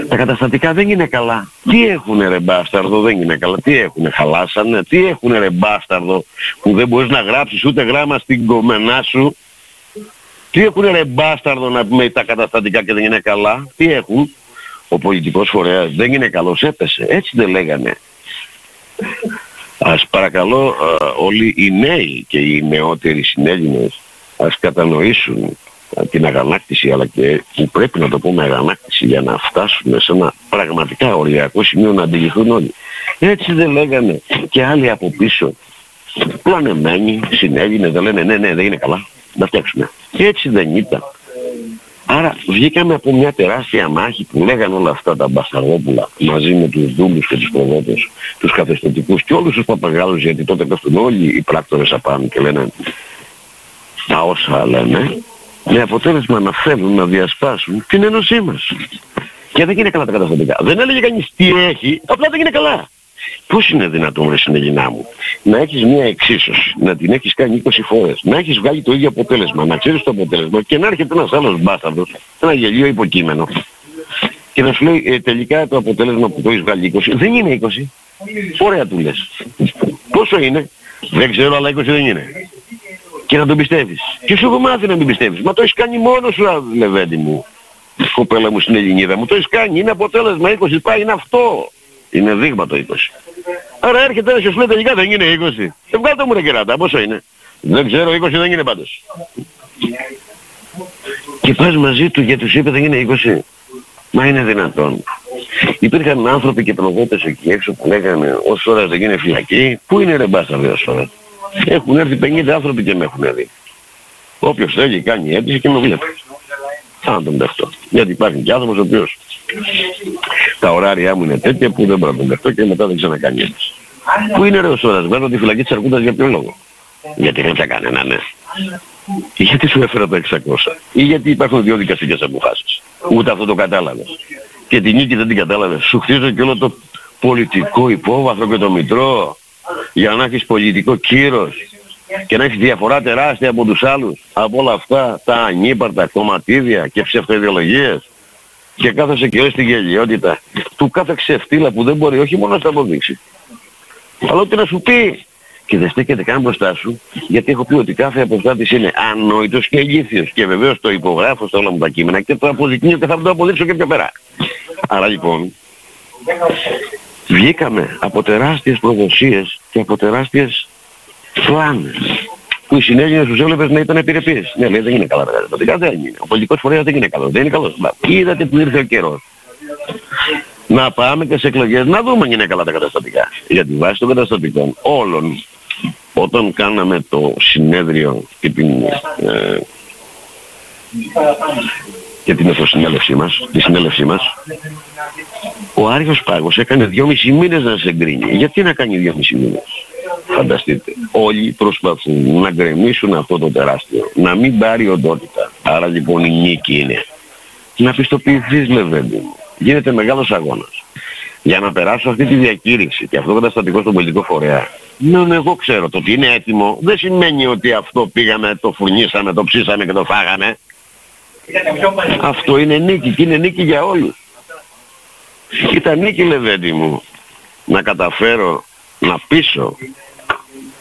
τα καταστατικά δεν είναι καλά. Τι έχουνε ρε μπάσταρδο, δεν είναι καλά. Τι έχουνε, χαλάσανε. Τι έχουνε ρε μπάσταρδο που δεν μπορείς να γράψεις ούτε γράμμα στην κομμενά σου. Τι έχουνε ρε μπάσταρδο να πούμε τα καταστατικά και δεν είναι καλά. Τι έχουν. Ο πολιτικός φορέας δεν είναι καλός, έπεσε. Έτσι δεν λέγανε. Ας παρακαλώ όλοι οι νέοι και οι νεότεροι συνέλληνες ας κατανοήσουν την αγανάκτηση αλλά και που πρέπει να το πούμε αγανάκτηση για να φτάσουμε σε ένα πραγματικά οριακό σημείο να αντιληφθούν όλοι. Έτσι δεν λέγανε και άλλοι από πίσω πλανεμένοι, συνέγινε, δεν λένε ναι, ναι, δεν είναι καλά, να φτιάξουμε. Έτσι δεν ήταν. Άρα βγήκαμε από μια τεράστια μάχη που λέγανε όλα αυτά τα μπασταργόπουλα μαζί με τους δούλους και τους προδότες, τους καθεστωτικούς και όλους τους παπαγάλους γιατί τότε πέφτουν όλοι οι πράκτορες απάνω και λένε τα όσα λένε με αποτέλεσμα να θέλουν να διασπάσουν την ένωσή μας. Και δεν είναι καλά τα καταστατικά. Δεν έλεγε κανείς τι έχει, απλά δεν είναι καλά. Πώς είναι δυνατόν ρε συνεγινά μου να έχεις μια εξίσωση, να την έχεις κάνει 20 φορές, να έχεις βγάλει το ίδιο αποτέλεσμα, να ξέρεις το αποτέλεσμα και να έρχεται ένας άλλος μπάσταρδος, ένα γελίο υποκείμενο και να σου λέει ε, τελικά το αποτέλεσμα που το έχεις βγάλει 20 δεν είναι 20. Ωραία του λες. Πόσο είναι; Δεν ξέρω αλλά 20 δεν είναι και να τον πιστεύεις. Και σου έχω μάθει να μην πιστεύεις. Μα το έχεις κάνει μόνος σου, Λεβέντη μου. Κοπέλα μου στην Ελληνίδα μου. Το έχεις κάνει. Είναι αποτέλεσμα 20 πάει. Είναι αυτό. Είναι δείγμα το 20. Άρα έρχεται ένας και σου λέει τελικά δεν είναι 20. Ε, βγάλτε μου ρε κεράτα. Πόσο είναι. Δεν ξέρω 20 δεν είναι πάντως. Και πας μαζί του και τους είπε δεν είναι 20. Μα είναι δυνατόν. Υπήρχαν άνθρωποι και προδότες εκεί έξω που λέγανε όσο ώρας δεν είναι φυλακή. Πού είναι ρε μπάστα δύο ώρας; Έχουν έρθει 50 άνθρωποι και με έχουν δει. Όποιος θέλει κάνει αίτηση και με βλέπει. Θα τον δεχτώ. Γιατί υπάρχει και άνθρωπος ο οποίος τα ωράρια μου είναι τέτοια που δεν μπορώ να τον δεχτώ και μετά δεν ξανακάνει αίτηση. Πού είναι ρε ο Σόρας, βγάζω τη φυλακή της Αρκούδας για ποιο λόγο; Γιατί δεν θα κανένα ναι. Γιατί σου έφερα το 600. Ή γιατί υπάρχουν δύο δικαστικές αποφάσεις; Ούτε αυτό το κατάλαβες. και την νίκη δεν την κατάλαβες. Σου χτίζω και όλο το πολιτικό υπόβαθρο και το μητρό για να έχεις πολιτικό κύρος και να έχεις διαφορά τεράστια από τους άλλους από όλα αυτά τα ανύπαρτα κομματίδια και ψευτοειδεολογίες και κάθεσαι και όλη την γελιότητα του κάθε ξεφτύλα που δεν μπορεί όχι μόνο να τα αποδείξει αλλά ότι να σου πει και δεν στέκεται καν μπροστά σου γιατί έχω πει ότι κάθε αποστάτης είναι ανόητος και ηλίθιος και βεβαίως το υπογράφω στα όλα μου τα κείμενα και το αποδεικνύω και θα το αποδείξω και πιο πέρα. Άρα λοιπόν βγήκαμε από τεράστιες προδοσίες και από τεράστιες φλάνες που οι συνέλληνες τους έβλεπες να ήταν επιρρεπείς. Ναι, λέει δεν είναι καλά τα καταστατικά, δεν είναι. Ο πολιτικός φορέας δεν είναι καλός, δεν είναι καλός. Είδατε που ήρθε ο καιρός. Να πάμε και σε εκλογές να δούμε αν είναι καλά τα καταστατικά. Γιατί βάσει των καταστατικών όλων όταν κάναμε το συνέδριο και την, ε, και την εφοσυνέλευσή μας, τη συνέλευσή μας, ο Άριος Πάγος έκανε δυόμισι μήνες να σε εγκρίνει. Γιατί να κάνει δυόμισι μήνες. Φανταστείτε. Όλοι προσπαθούν να γκρεμίσουν αυτό το τεράστιο. Να μην πάρει οντότητα. Άρα λοιπόν η νίκη είναι. Να πιστοποιηθείς Λεβέντη μου. Γίνεται μεγάλος αγώνας. Για να περάσω αυτή τη διακήρυξη και αυτό το καταστατικό στον πολιτικό φορέα. Ναι, εγώ ξέρω. Το ότι είναι έτοιμο δεν σημαίνει ότι αυτό πήγαμε, το φουρνίσαμε, το ψήσαμε και το φάγαμε. Αυτό είναι νίκη και είναι νίκη για όλους. Ήταν νίκη Λεβέντη μου να καταφέρω να πείσω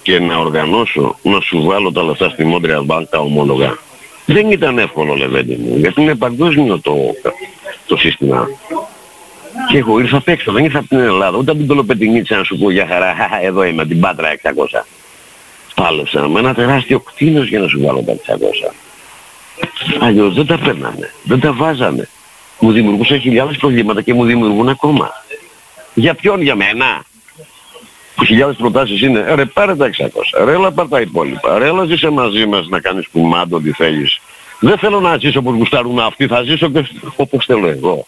και να οργανώσω να σου βάλω τα λεφτά στη Μόντρια Μπάνκα ομόλογα. Δεν ήταν εύκολο Λεβέντη μου γιατί είναι παγκόσμιο το, το σύστημα. Και εγώ ήρθα απ' έξω, δεν ήρθα από την Ελλάδα, ούτε από την Κολοπετινίτσα να σου πω για χαρά, εδώ είμαι, την Πάτρα 600. Πάλεψα με ένα τεράστιο κτίνος για να σου βάλω τα 600. Αλλιώς δεν τα παίρνανε, δεν τα βάζανε. Μου δημιουργούσαν χιλιάδες προβλήματα και μου δημιουργούν ακόμα. Για ποιον, για μένα; Οι χιλιάδες προτάσεις είναι, ρε πάρε τα 600, ρε έλα πάρε τα υπόλοιπα, ρε έλα ζήσε μαζί μας να κάνεις κουμάντο ό,τι θέλεις. Δεν θέλω να ζήσω όπως γουστάρουν αυτοί, θα ζήσω και όπως θέλω εγώ.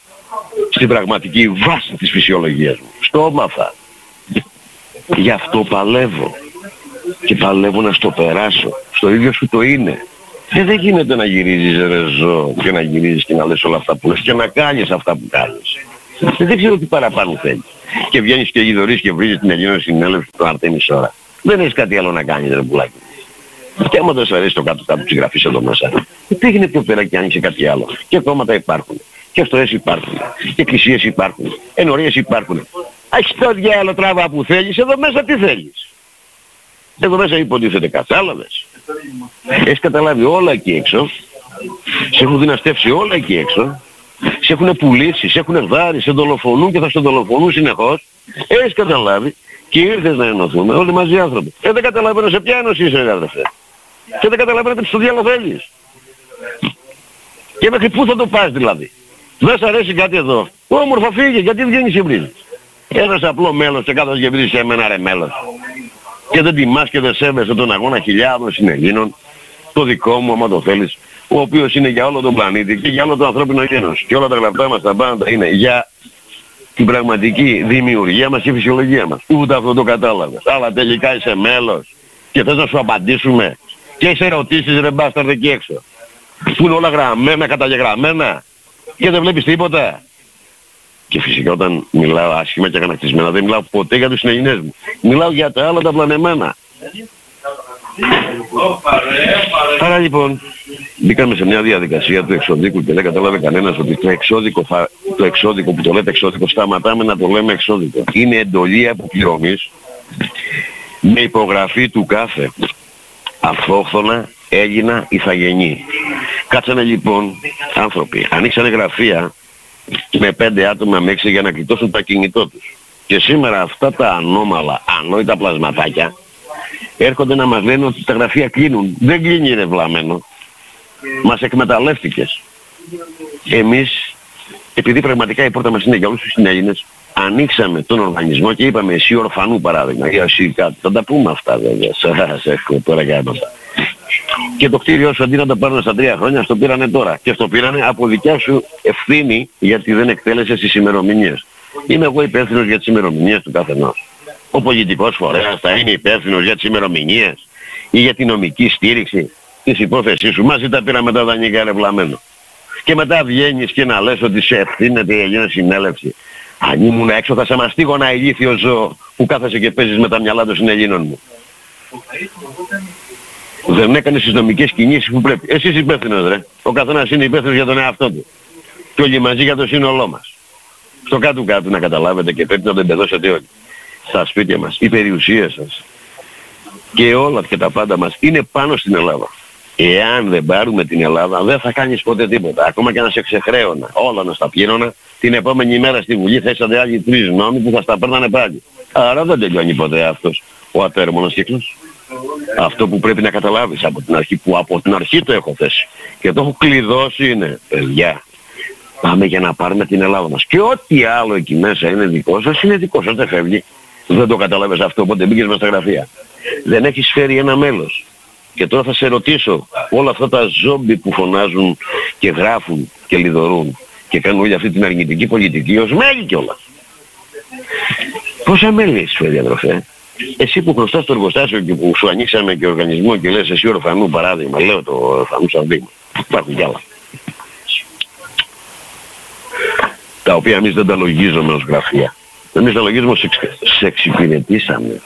Στην πραγματική βάση της φυσιολογίας μου. Στο όμαθα. Γι' αυτό παλεύω. Και παλεύω να στο περάσω. Στο ίδιο σου το είναι. Και δεν γίνεται να γυρίζεις ρε ζω και να γυρίζεις και να λες όλα αυτά που λες και να κάνεις αυτά που κάνεις. Δεν ξέρω τι παραπάνω θέλεις. Και βγαίνεις και γιδωρείς και βρίζεις την Ελληνική συνέλευση του Αρτέμις ώρα. Δεν έχεις κάτι άλλο να κάνεις ρε πουλάκι. Και άμα δεν σου αρέσει το κάτω κάτω της γραφής εδώ μέσα. Τι έγινε πιο πέρα και άνοιξε κάτι άλλο. Και κόμματα υπάρχουν. Και αυτοές υπάρχουν. Και εκκλησίες υπάρχουν. Ενορίες υπάρχουν. Έχεις το διάλο τράβα που θέλεις. Εδώ μέσα τι θέλεις. Εδώ μέσα υποτίθεται κατάλαβες. Έχεις καταλάβει όλα εκεί έξω. Σε έχουν δυναστεύσει όλα εκεί έξω. Σε έχουν πουλήσει, σε έχουν δάρει, σε δολοφονούν και θα σε δολοφονούν συνεχώς. Έχεις καταλάβει και ήρθες να ενωθούμε όλοι μαζί άνθρωποι. Ε, δεν καταλαβαίνω σε ποια ένωση είσαι αδερφέ. Και δεν καταλαβαίνετε τι στο διάλογο θέλεις. Και μέχρι πού θα το πας δηλαδή. Δεν σ' αρέσει κάτι εδώ. Όμορφα φύγε, γιατί βγαίνεις και βρίζεις. Ένας απλό μέλος και κάθος και βρίζεις εμένα ρε μέλος και δεν τιμάς και δεν σέβεσαι τον αγώνα χιλιάδων συνεγίνων, το δικό μου άμα το θέλεις, ο οποίος είναι για όλο τον πλανήτη και για όλο το ανθρώπινο γένος. Και όλα τα γραπτά μας τα πάντα είναι για την πραγματική δημιουργία μας και φυσιολογία μας. Ούτε αυτό το κατάλαβες. Αλλά τελικά είσαι μέλος και θες να σου απαντήσουμε και είσαι ερωτήσεις ρε μπάσταρδε εκεί έξω. Που είναι όλα γραμμένα, καταγεγραμμένα και δεν βλέπεις τίποτα. Και φυσικά όταν μιλάω άσχημα και αγανακτισμένα δεν μιλάω ποτέ για τους συνεγινές μου. Μιλάω για τα άλλα τα πλανεμένα. Άρα λοιπόν μπήκαμε σε μια διαδικασία του εξώδικου και δεν κατάλαβε κανένας ότι το εξώδικο, το εξώδικο που το λέτε εξώδικο σταματάμε να το λέμε εξώδικο. Είναι εντολή αποπληρωμής με υπογραφή του κάθε αυτόχθονα έγινα ηθαγενή. Κάτσανε λοιπόν άνθρωποι, ανοίξανε γραφεία με πέντε άτομα με έξι για να κοιτώσουν τα κινητό τους. Και σήμερα αυτά τα ανώμαλα, ανόητα πλασματάκια έρχονται να μας λένε ότι τα γραφεία κλείνουν. Δεν κλείνει ρε βλαμμένο. Μας εκμεταλλεύτηκες. Εμείς, επειδή πραγματικά η πόρτα μας είναι για όλους τους Έλληνες, ανοίξαμε τον οργανισμό και είπαμε εσύ ορφανού παράδειγμα, ή εσύ κάτι. Θα τα πούμε αυτά βέβαια, σας έχω τώρα για και το κτίριό σου αντί να τα πάρουν στα τρία χρόνια, στο πήρανε τώρα. Και στο πήρανε από δικιά σου ευθύνη γιατί δεν εκτέλεσες τις ημερομηνίες. Είμαι εγώ υπεύθυνος για τις ημερομηνίες του καθενός. Ο πολιτικός φορέας θα είναι υπεύθυνος για τις ημερομηνίες ή για την νομική στήριξη της υπόθεσής σου. Μαζί τα πήραμε τα δανεικά ρευλαμένο. Και μετά βγαίνεις και να λες ότι σε ευθύνεται η Ελληνική συνέλευση. Αν ήμουν έξω θα σε μαστίγωνα ηλίθιο ζώο που κάθεσαι και παίζεις με τα μυαλά των συνελλήνων μου. Δεν έκανες τις νομικές κινήσεις που πρέπει. Εσύ είσαι υπεύθυνος ρε. Ο καθένας είναι υπεύθυνος για τον εαυτό του. Και όλοι μαζί για το σύνολό μας. Στο κάτω κάτω να καταλάβετε και πρέπει να το εμπεδώσετε όλοι. Στα σπίτια μας, η περιουσία σας και όλα και τα πάντα μας είναι πάνω στην Ελλάδα. Εάν δεν πάρουμε την Ελλάδα δεν θα κάνεις ποτέ τίποτα. Ακόμα και να σε ξεχρέωνα, όλα να στα πλήρωνα, την επόμενη μέρα στη Βουλή θα είσατε άλλοι τρεις νόμοι που θα στα παίρνανε πάλι. Άρα δεν τελειώνει ποτέ αυτός ο ατέρμονος κύκλος. Αυτό που πρέπει να καταλάβεις από την αρχή, που από την αρχή το έχω θέσει και το έχω κλειδώσει είναι, παιδιά, πάμε για να πάρουμε την Ελλάδα μας. Και ό,τι άλλο εκεί μέσα είναι δικό σας, είναι δικό σας, δεν φεύγει. Δεν το καταλάβες αυτό, οπότε μπήκες μέσα στα γραφεία. Δεν έχεις φέρει ένα μέλος. Και τώρα θα σε ρωτήσω, όλα αυτά τα ζόμπι που φωνάζουν και γράφουν και λιδωρούν και κάνουν όλη αυτή την αρνητική πολιτική ως μέλη κιόλας. Πόσα μέλη έχεις φέρει αδερφέ; Εσύ που χρωστάς το εργοστάσιο και που σου ανοίξαμε και οργανισμό και λες εσύ ορφανού παράδειγμα, λέω το ορφανού σαν δείγμα. Υπάρχουν κι άλλα. Τα οποία εμείς δεν τα λογίζουμε ως γραφεία. Εμείς τα λογίζουμε ως σε εξυπηρετήσαμε.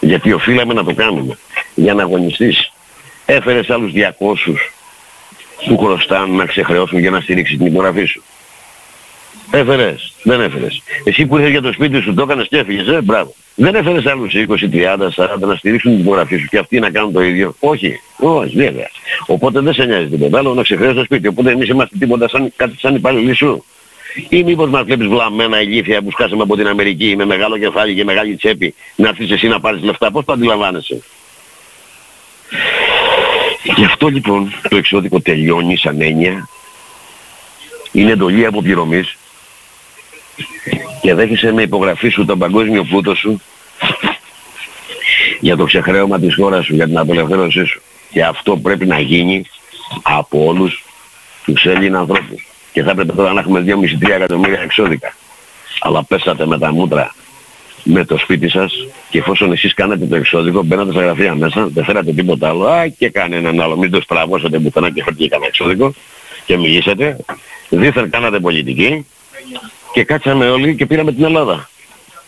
Γιατί οφείλαμε να το κάνουμε. Για να αγωνιστείς. Έφερες άλλους 200 που χρωστάνε να ξεχρεώσουν για να στηρίξεις την υπογραφή σου. Έφερες. Δεν έφερες. Εσύ που ήρθες για το σπίτι σου το έκανες και έφυγες. Ε, μπράβο. Δεν έφερες άλλους 20, 30, 40 να στηρίξουν την υπογραφή σου και αυτοί να κάνουν το ίδιο. Όχι. Όχι, βέβαια. Οπότε δεν σε νοιάζει τίποτα άλλο να ξεχρεώσεις το σπίτι. Οπότε εμείς είμαστε τίποτα σαν, κάτι σαν υπάλληλοι σου. Ή μήπως μας βλέπεις βλαμμένα ηλίθια που σκάσαμε από την Αμερική με μεγάλο κεφάλι και μεγάλη τσέπη να έρθεις εσύ να πάρεις λεφτά. Πώς το αντιλαμβάνεσαι; Γι' αυτό λοιπόν το εξώδικο τελειώνει σαν έννοια. Είναι εντολή αποπληρωμής και δέχεσαι με υπογραφή σου τον παγκόσμιο πλούτο σου για το ξεχρέωμα της χώρας σου, για την απελευθέρωσή σου. Και αυτό πρέπει να γίνει από όλους τους Έλληνες ανθρώπους. Και θα έπρεπε τώρα να έχουμε 2,5-3 εκατομμύρια εξώδικα. Αλλά πέσατε με τα μούτρα με το σπίτι σας και εφόσον εσείς κάνετε το εξώδικο, μπαίνατε στα γραφεία μέσα, δεν θέλατε τίποτα άλλο, α, και κάνε έναν άλλο, μην το στραβώσετε πουθενά και φέρτε κανένα εξώδικο και μιλήσετε, δίθεν κάνατε πολιτική και κάτσαμε όλοι και πήραμε την Ελλάδα.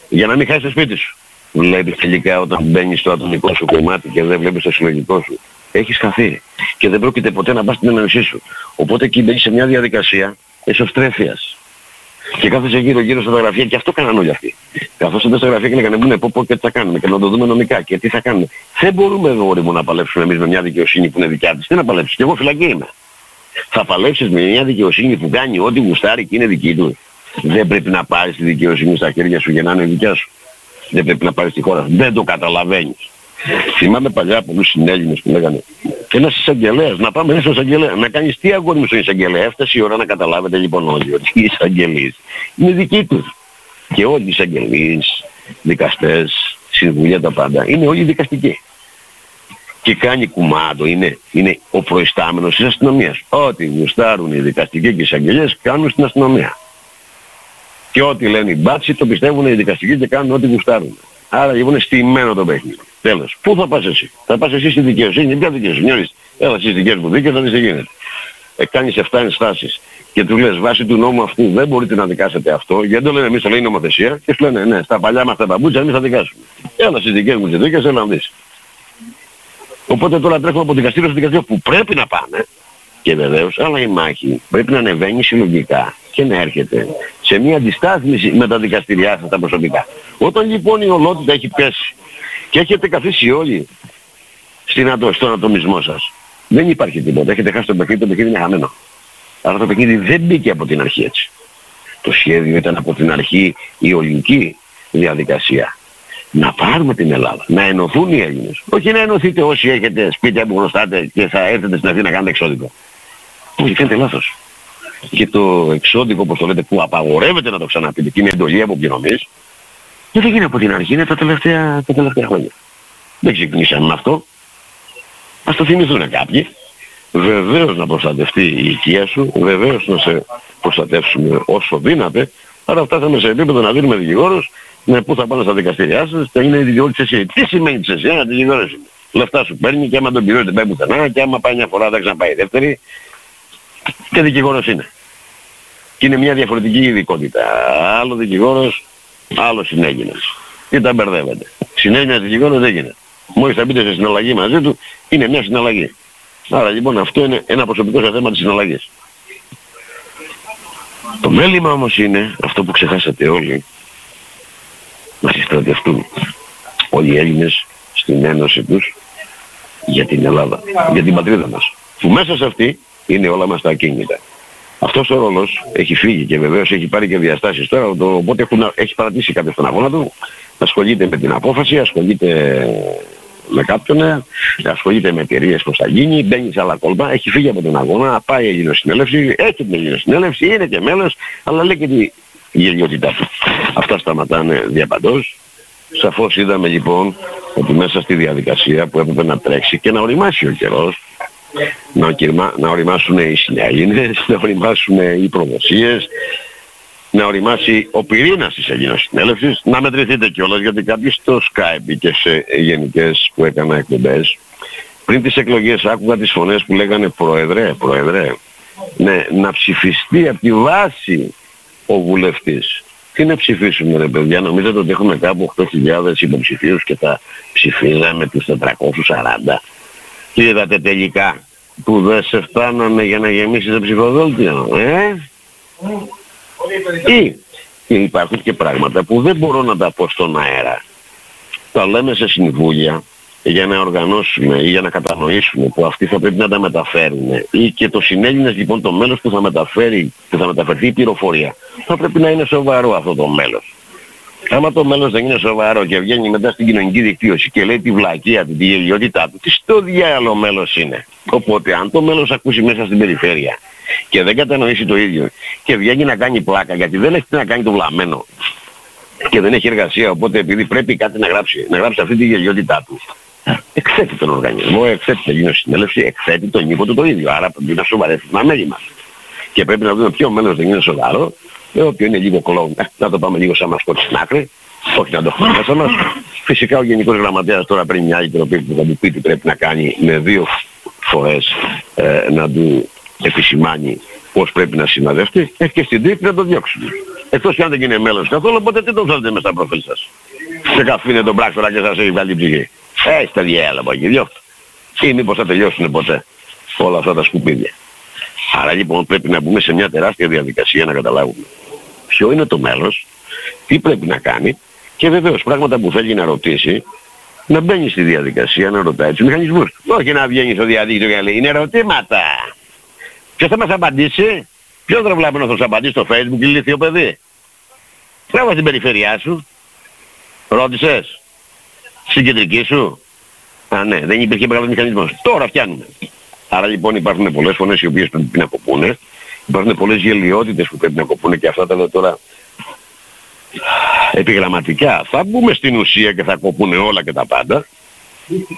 Για να μην χάσεις το σπίτι σου. Βλέπεις τελικά όταν μπαίνεις στο ατομικό σου κομμάτι και δεν βλέπεις το συλλογικό σου. Έχεις χαθεί και δεν πρόκειται ποτέ να πας στην ενωσή σου. Οπότε εκεί μπαίνεις σε μια διαδικασία εσωστρέφειας. Και κάθεσαι γύρω γύρω στα γραφεία και αυτό κάνανε όλοι αυτοί. Καθώς ήταν στα γραφεία και λέγανε πούνε πω πω και τι θα κάνουμε και να το δούμε νομικά και τι θα κάνουμε. Δεν μπορούμε εδώ μου να παλέψουμε εμείς με μια δικαιοσύνη που είναι δικιά της. Τι να παλέψεις. Και εγώ φυλακή είμαι. Θα παλέψεις με μια δικαιοσύνη που κάνει ό,τι γουστάρει και είναι δική του. Δεν πρέπει να πάρεις τη δικαιοσύνη στα χέρια σου για να είναι δικιά σου. Δεν πρέπει να πάρεις τη χώρα σου. Δεν το καταλαβαίνεις. Θυμάμαι παλιά πολλούς συνέλληνες που λέγανε ένας εισαγγελέας, να πάμε στον εισαγγελέα, να κάνεις τι αγόρι μου στον εισαγγελέα. Έφτασε η ώρα να καταλάβετε λοιπόν όλοι ότι οι εισαγγελίες είναι δικοί τους. Και όλοι οι εισαγγελίες, δικαστές, συμβουλία τα πάντα, είναι όλοι δικαστικοί. Και κάνει κουμάντο, είναι, είναι ο προϊστάμενος της αστυνομίας. Ό,τι γουστάρουν οι δικαστικοί και οι εισαγγελίες κάνουν στην αστυνομία. Και ό,τι λένε οι μπάτσοι το πιστεύουν οι δικαστικοί και κάνουν ό,τι γουστάρουν. Άρα λοιπόν στημένο το παιχνίδι. Τέλος. Πού θα πας εσύ; Θα πας εσύ στη δικαιοσύνη. Ποια δικαιοσύνη; Νιώθεις. Έλα στις δικές μου δίκες θα δεις τι γίνεται. Ε, κάνεις 7 ενστάσεις και του λες βάσει του νόμου αυτού δεν μπορείτε να δικάσετε αυτό γιατί το λένε εμείς θα λέει νομοθεσία και σου λένε ναι στα παλιά μας τα παπούτσια εμείς θα δικάσουμε. Έλα στις δικές μου δίκες έλα να δεις. Οπότε τώρα τρέχουμε από δικαστήριο στο δικαστήριο που πρέπει να πάνε και βεβαίως, αλλά η μάχη πρέπει να ανεβαίνει συλλογικά και να έρχεται σε μια αντιστάθμιση με τα δικαστηριά σας τα προσωπικά. Όταν λοιπόν η ολότητα έχει πέσει και έχετε καθίσει όλοι στην ατο, στον ατομισμό σας, δεν υπάρχει τίποτα. Έχετε χάσει το παιχνίδι, το παιχνίδι είναι χαμένο. Άρα το παιχνίδι δεν μπήκε από την αρχή έτσι. Το σχέδιο ήταν από την αρχή η ολική διαδικασία. Να πάρουμε την Ελλάδα, να ενωθούν οι Έλληνες. Όχι να ενωθείτε όσοι έχετε σπίτια που γνωστάτε και θα έρθετε στην Αθήνα να κάνετε εξώδικο. Όχι, κάνετε λάθος. Και το εξώδικο, όπως το λέτε, που απαγορεύεται να το ξαναπείτε και είναι εντολή αποπληρωμής, δεν γίνει από την αρχή, είναι τα τελευταία, τα τελευταία χρόνια. Δεν ξεκινήσαμε με αυτό. Ας το θυμηθούν κάποιοι. Βεβαίως να προστατευτεί η οικία σου, βεβαίως να σε προστατεύσουμε όσο δύναται, άρα φτάσαμε σε επίπεδο να δίνουμε δικηγόρους, ναι, πού θα πάνε στα δικαστήριά σας, θα είναι δικηγόροι της εσύ. Τι σημαίνει της εσύ, ένα δικηγόρος είναι. Λεφτά σου παίρνει και άμα τον πληρώνει δεν πάει πουθενά και άμα πάει μια φορά δεν ξαναπάει δεύτερη Και δικηγόρος είναι. Και είναι μια διαφορετική ειδικότητα. Άλλο δικηγόρος, άλλο συνέγγινας. Και τα μπερδεύεται. Συνέγγινας δικηγόρος δεν γίνεται. Μόλις θα μπείτε σε συναλλαγή μαζί του, είναι μια συναλλαγή. Άρα λοιπόν αυτό είναι ένα προσωπικό σε θέμα της συναλλαγής. Το μέλημα όμως είναι αυτό που ξεχάσατε όλοι να συστρατευτούν όλοι οι Έλληνες στην ένωση τους για την Ελλάδα, για την πατρίδα μας. Που μέσα σε αυτή είναι όλα μας τα ακίνητα. Αυτός ο ρόλος έχει φύγει και βεβαίως έχει πάρει και διαστάσεις τώρα, το, οπότε έχουν, έχει παρατήσει κάποιος τον αγώνα του, ασχολείται με την απόφαση, ασχολείται με κάποιον, ε, ασχολείται με εταιρείες πως θα γίνει, μπαίνει σε άλλα κόλπα, έχει φύγει από τον αγώνα, πάει ελληνοσυνέλευση, έχει την ελληνοσυνέλευση, είναι και μέλος, αλλά λέει και τη γελιότητά του. Αυτά σταματάνε διαπαντός. Σαφώς είδαμε λοιπόν ότι μέσα στη διαδικασία που έπρεπε να τρέξει και να οριμάσει ο καιρός, να, να οριμάσουν οι συνέλληνες, να οριμάσουν οι προδοσίες, να οριμάσει ο πυρήνας της Ελληνικής Συνέλευσης, να μετρηθείτε κιόλας γιατί κάποιοι στο Skype και σε γενικές που έκανα εκπομπές, πριν τις εκλογές άκουγα τις φωνές που λέγανε Πρόεδρε, Πρόεδρε, ναι, να ψηφιστεί από τη βάση ο βουλευτής. Τι να ψηφίσουμε ρε παιδιά, νομίζετε ότι έχουμε κάπου 8.000 υποψηφίους και θα ψηφίζαμε τους 440. Τι είδατε τελικά που δεν σε φτάνανε για να γεμίσεις το ψηφοδέλτιο, ε; Ή υπάρχουν και πράγματα που δεν μπορώ να τα πω στον αέρα. Τα λέμε σε συμβούλια για να οργανώσουμε ή για να κατανοήσουμε που αυτοί θα πρέπει να τα μεταφέρουν ή και το συνέλληνες λοιπόν το μέλος που θα μεταφέρει, που θα μεταφερθεί η πληροφορία θα πρέπει να είναι σοβαρό αυτό το μέλος. Άμα το μέλος δεν είναι σοβαρό και βγαίνει μετά στην κοινωνική δικτύωση και λέει τη βλακεία του, τη γελιότητά του, τι στο διάλογο μέλος είναι. Οπότε αν το μέλος ακούσει μέσα στην περιφέρεια και δεν κατανοήσει το ίδιο και βγαίνει να κάνει πλάκα γιατί δεν έχει να κάνει το βλαμμένο και δεν έχει εργασία οπότε επειδή πρέπει κάτι να γράψει, να γράψει αυτή τη γελιότητά του εκθέτει τον οργανισμό, εκθέτει την Ελληνική Συνέλευση, εκθέτει τον ύπο του το ίδιο. Άρα πρέπει να σοβαρεύει τα μέλη μας. Και πρέπει να δούμε ποιο μέλος δεν είναι σοβαρό, το οποίος είναι λίγο κλόουν. Ε, να το πάμε λίγο σαν μασκότ στην άκρη, όχι να το έχουμε μέσα μας. Φυσικά ο Γενικός Γραμματέας τώρα πριν μια άλλη τροπή που θα του πει τι πρέπει να κάνει με δύο φορές ε, να του επισημάνει πώς πρέπει να συναδευτεί ε, και στην τρίτη να το διώξουμε. Εκτός και αν δεν είναι μέλος καθόλου, οπότε τι τον θέλετε μέσα στα προφίλ σας. Σε καφίνε τον πράκτορα και σας έχει βάλει ψυχή. Έχει τα διέλα από εκεί, διώχτε. Ή μήπως θα τελειώσουν ποτέ όλα αυτά τα σκουπίδια. Άρα λοιπόν πρέπει να μπούμε σε μια τεράστια διαδικασία να καταλάβουμε ποιο είναι το μέλος, τι πρέπει να κάνει και βεβαίως πράγματα που θέλει να ρωτήσει να μπαίνει στη διαδικασία να ρωτάει τους μηχανισμούς του. Όχι να βγαίνει στο διαδίκτυο και να λέει είναι ερωτήματα. Ποιος θα μας απαντήσει, ποιος δεν βλέπει να θα σας απαντήσει στο facebook ηλίθιο παιδί. Τράβα στην περιφερειά σου. Ρώτησες. Στην κεντρική σου. Α, ναι, δεν υπήρχε μεγάλος μηχανισμός. Τώρα φτιάνουμε. Άρα λοιπόν υπάρχουν πολλές φωνές οι οποίες πρέπει να κοπούνε. Υπάρχουν πολλές γελιότητες που πρέπει να κοπούνε και αυτά τα λέω τώρα επιγραμματικά. Θα μπούμε στην ουσία και θα κοπούνε όλα και τα πάντα.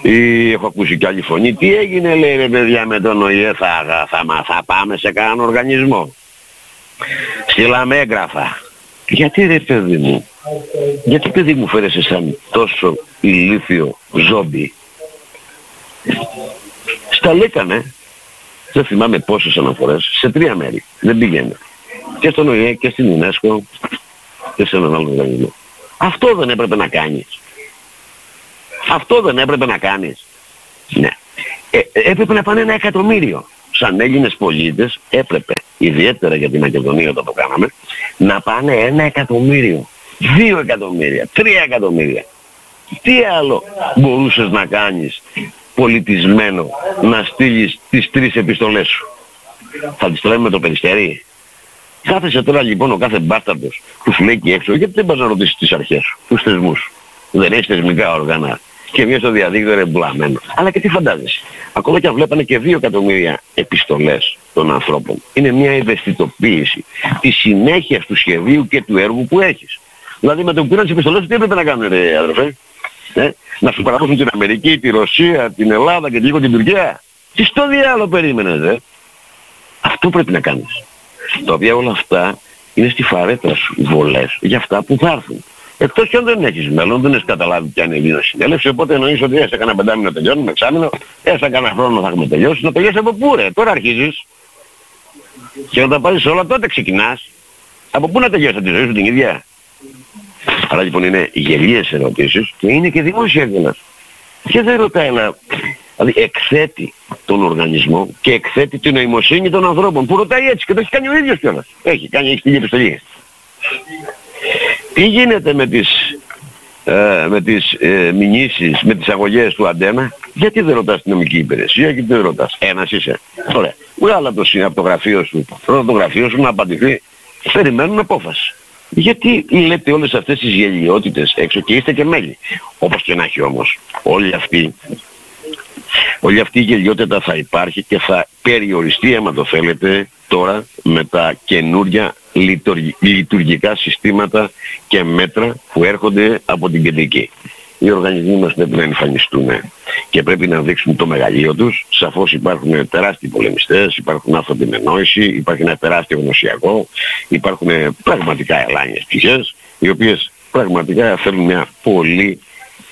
Ή έχω ακούσει κι άλλη φωνή. Τι έγινε λέει ρε παιδιά με τον ΟΗΕ; Θα, θα, θα, θα πάμε σε κανέναν οργανισμό. Στείλαμε έγγραφα. Γιατί ρε παιδί μου; Γιατί παιδί μου φέρεσαι σαν τόσο ηλίθιο ζόμπι; Στα λέκανε, δεν θυμάμαι πόσες αναφορές, σε τρία μέρη. Δεν πήγαινε. Και στον ΟΗΕ και στην UNESCO και σε έναν άλλο οργανισμό. Αυτό δεν έπρεπε να κάνεις. Αυτό δεν έπρεπε να κάνεις. Ναι. Ε, έπρεπε να πάνε ένα εκατομμύριο. Σαν Έλληνες πολίτες έπρεπε, ιδιαίτερα για την Μακεδονία όταν το κάναμε, να πάνε ένα εκατομμύριο, δύο εκατομμύρια, τρία εκατομμύρια. Τι άλλο μπορούσες να κάνεις; Πολιτισμένο να στείλεις τις τρεις επιστολές σου. Θα τις στέλνουμε με το περιστέρι. Κάθεσε τώρα λοιπόν ο κάθε μπάσταρδος που σου λέει και έξω, γιατί δεν πας να ρωτήσεις τις αρχές σου, τους θεσμούς. Δεν έχεις θεσμικά όργανα και βγαίνει στο διαδίκτυο ρεμπλαμένο. Αλλά και τι φαντάζεσαι. Ακόμα και αν βλέπανε και δύο εκατομμύρια επιστολές των ανθρώπων. Είναι μια ευαισθητοποίηση της συνέχειας του σχεδίου και του έργου που έχεις. Δηλαδή με το που πήραν τις επιστολές τι έπρεπε να κάνουν ρε αδερφέ; Ε; Να σου παραδώσουν την Αμερική, τη Ρωσία, την Ελλάδα και λίγο την Τουρκία. Τι στο διάλογο περίμενες ε. Αυτό πρέπει να κάνεις. Τα οποία όλα αυτά είναι στη φαρέτρα σου βολές για αυτά που θα έρθουν. Εκτός και αν δεν έχεις μέλλον, δεν έχεις καταλάβει ποια είναι η Ελλήνας συνέλευση, οπότε εννοείς ότι έστω κανένα πεντάμινο τελειώνουμε, εξάμεινο, έστω κανένα χρόνο θα έχουμε τελειώσει, να τελειώσει από πού ρε, τώρα αρχίζεις. Και όταν πάρεις όλα τότε ξεκινάς. Από πού να τελειώσει τη ζωή σου την ίδια; Άρα λοιπόν είναι γελίες ερωτήσεις και είναι και δημόσια κιόλας. Και δεν ρωτάει ένα... Δηλαδή εκθέτει τον οργανισμό και εκθέτει την νοημοσύνη των ανθρώπων που ρωτάει έτσι και το έχει κάνει ο ίδιος κιόλας. Έχει κάνει, έχει την επιστολή. Τι γίνεται με τις, ε, με τις ε, μηνύσεις, με τις αγωγές του αντένα, γιατί δεν ρωτάς την νομική υπηρεσία, γιατί δεν ρωτάς; Ένας είσαι. Ωραία. Βγάλα το, από το γραφείο σου, πρώτο το γραφείο σου να απαντηθεί. Περιμένουν απόφαση. Γιατί λέτε όλες αυτές τις γελιότητες έξω και είστε και μέλη. Όπως και να έχει όμως. Όλοι αυτοί Όλη αυτή η γελιότητα θα υπάρχει και θα περιοριστεί, άμα το θέλετε, τώρα με τα καινούρια λειτουργικά συστήματα και μέτρα που έρχονται από την κεντρική. Οι οργανισμοί μας πρέπει να εμφανιστούν και πρέπει να δείξουν το μεγαλείο τους. Σαφώς υπάρχουν τεράστιοι πολεμιστές, υπάρχουν άνθρωποι με νόηση, υπάρχει ένα τεράστιο γνωσιακό, υπάρχουν πραγματικά ελάνιες πτυχές, οι οποίες πραγματικά θέλουν μια πολύ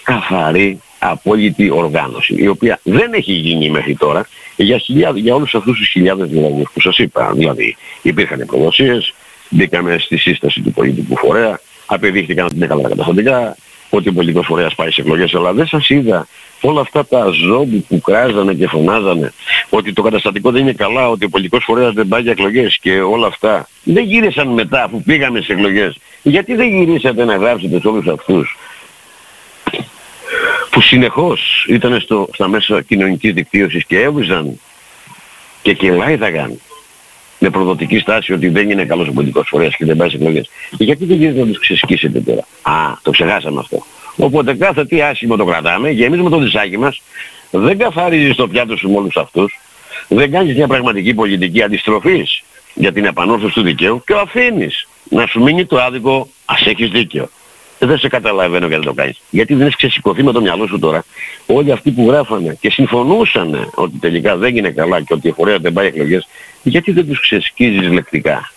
καθαρή απόλυτη οργάνωση, η οποία δεν έχει γίνει μέχρι τώρα για, χιλιάδες, για όλους αυτούς τους χιλιάδες δηλαδή που σας είπα. Δηλαδή υπήρχαν προδοσίες, μπήκαμε στη σύσταση του πολιτικού φορέα, απεδείχθηκαν ότι είναι καλά καταστατικά, ότι ο πολιτικός φορέας πάει σε εκλογές, αλλά δεν σας είδα όλα αυτά τα ζόμπι που κράζανε και φωνάζανε, ότι το καταστατικό δεν είναι καλά, ότι ο πολιτικός φορέας δεν πάει για εκλογές και όλα αυτά. Δεν γύρισαν μετά που πήγαμε σε εκλογές. Γιατί δεν γυρίσατε να γράψετε σε όλους αυτούς που συνεχώς ήταν στο, στα μέσα κοινωνικής δικτύωσης και έβριζαν και κελάιδαγαν με προδοτική στάση ότι δεν είναι καλός ο πολιτικός φορέας και δεν πάει σε εκλογές. Γιατί δεν γίνεται να τους ξεσκίσετε τώρα; Α, το ξεχάσαμε αυτό. Οπότε κάθε τι άσχημο το κρατάμε, γεμίζουμε το δισάκι μας, δεν καθαρίζεις το πιάτο σου με όλους αυτούς, δεν κάνεις μια πραγματική πολιτική αντιστροφής για την επανόρθωση του δικαίου και αφήνεις να σου μείνει το άδικο, ας έχεις δίκαιο δεν σε καταλαβαίνω γιατί το κάνεις. Γιατί δεν έχεις ξεσηκωθεί με το μυαλό σου τώρα. Όλοι αυτοί που γράφανε και συμφωνούσαν ότι τελικά δεν είναι καλά και ότι η φορέα δεν πάει εκλογές, γιατί δεν τους ξεσκίζεις λεκτικά;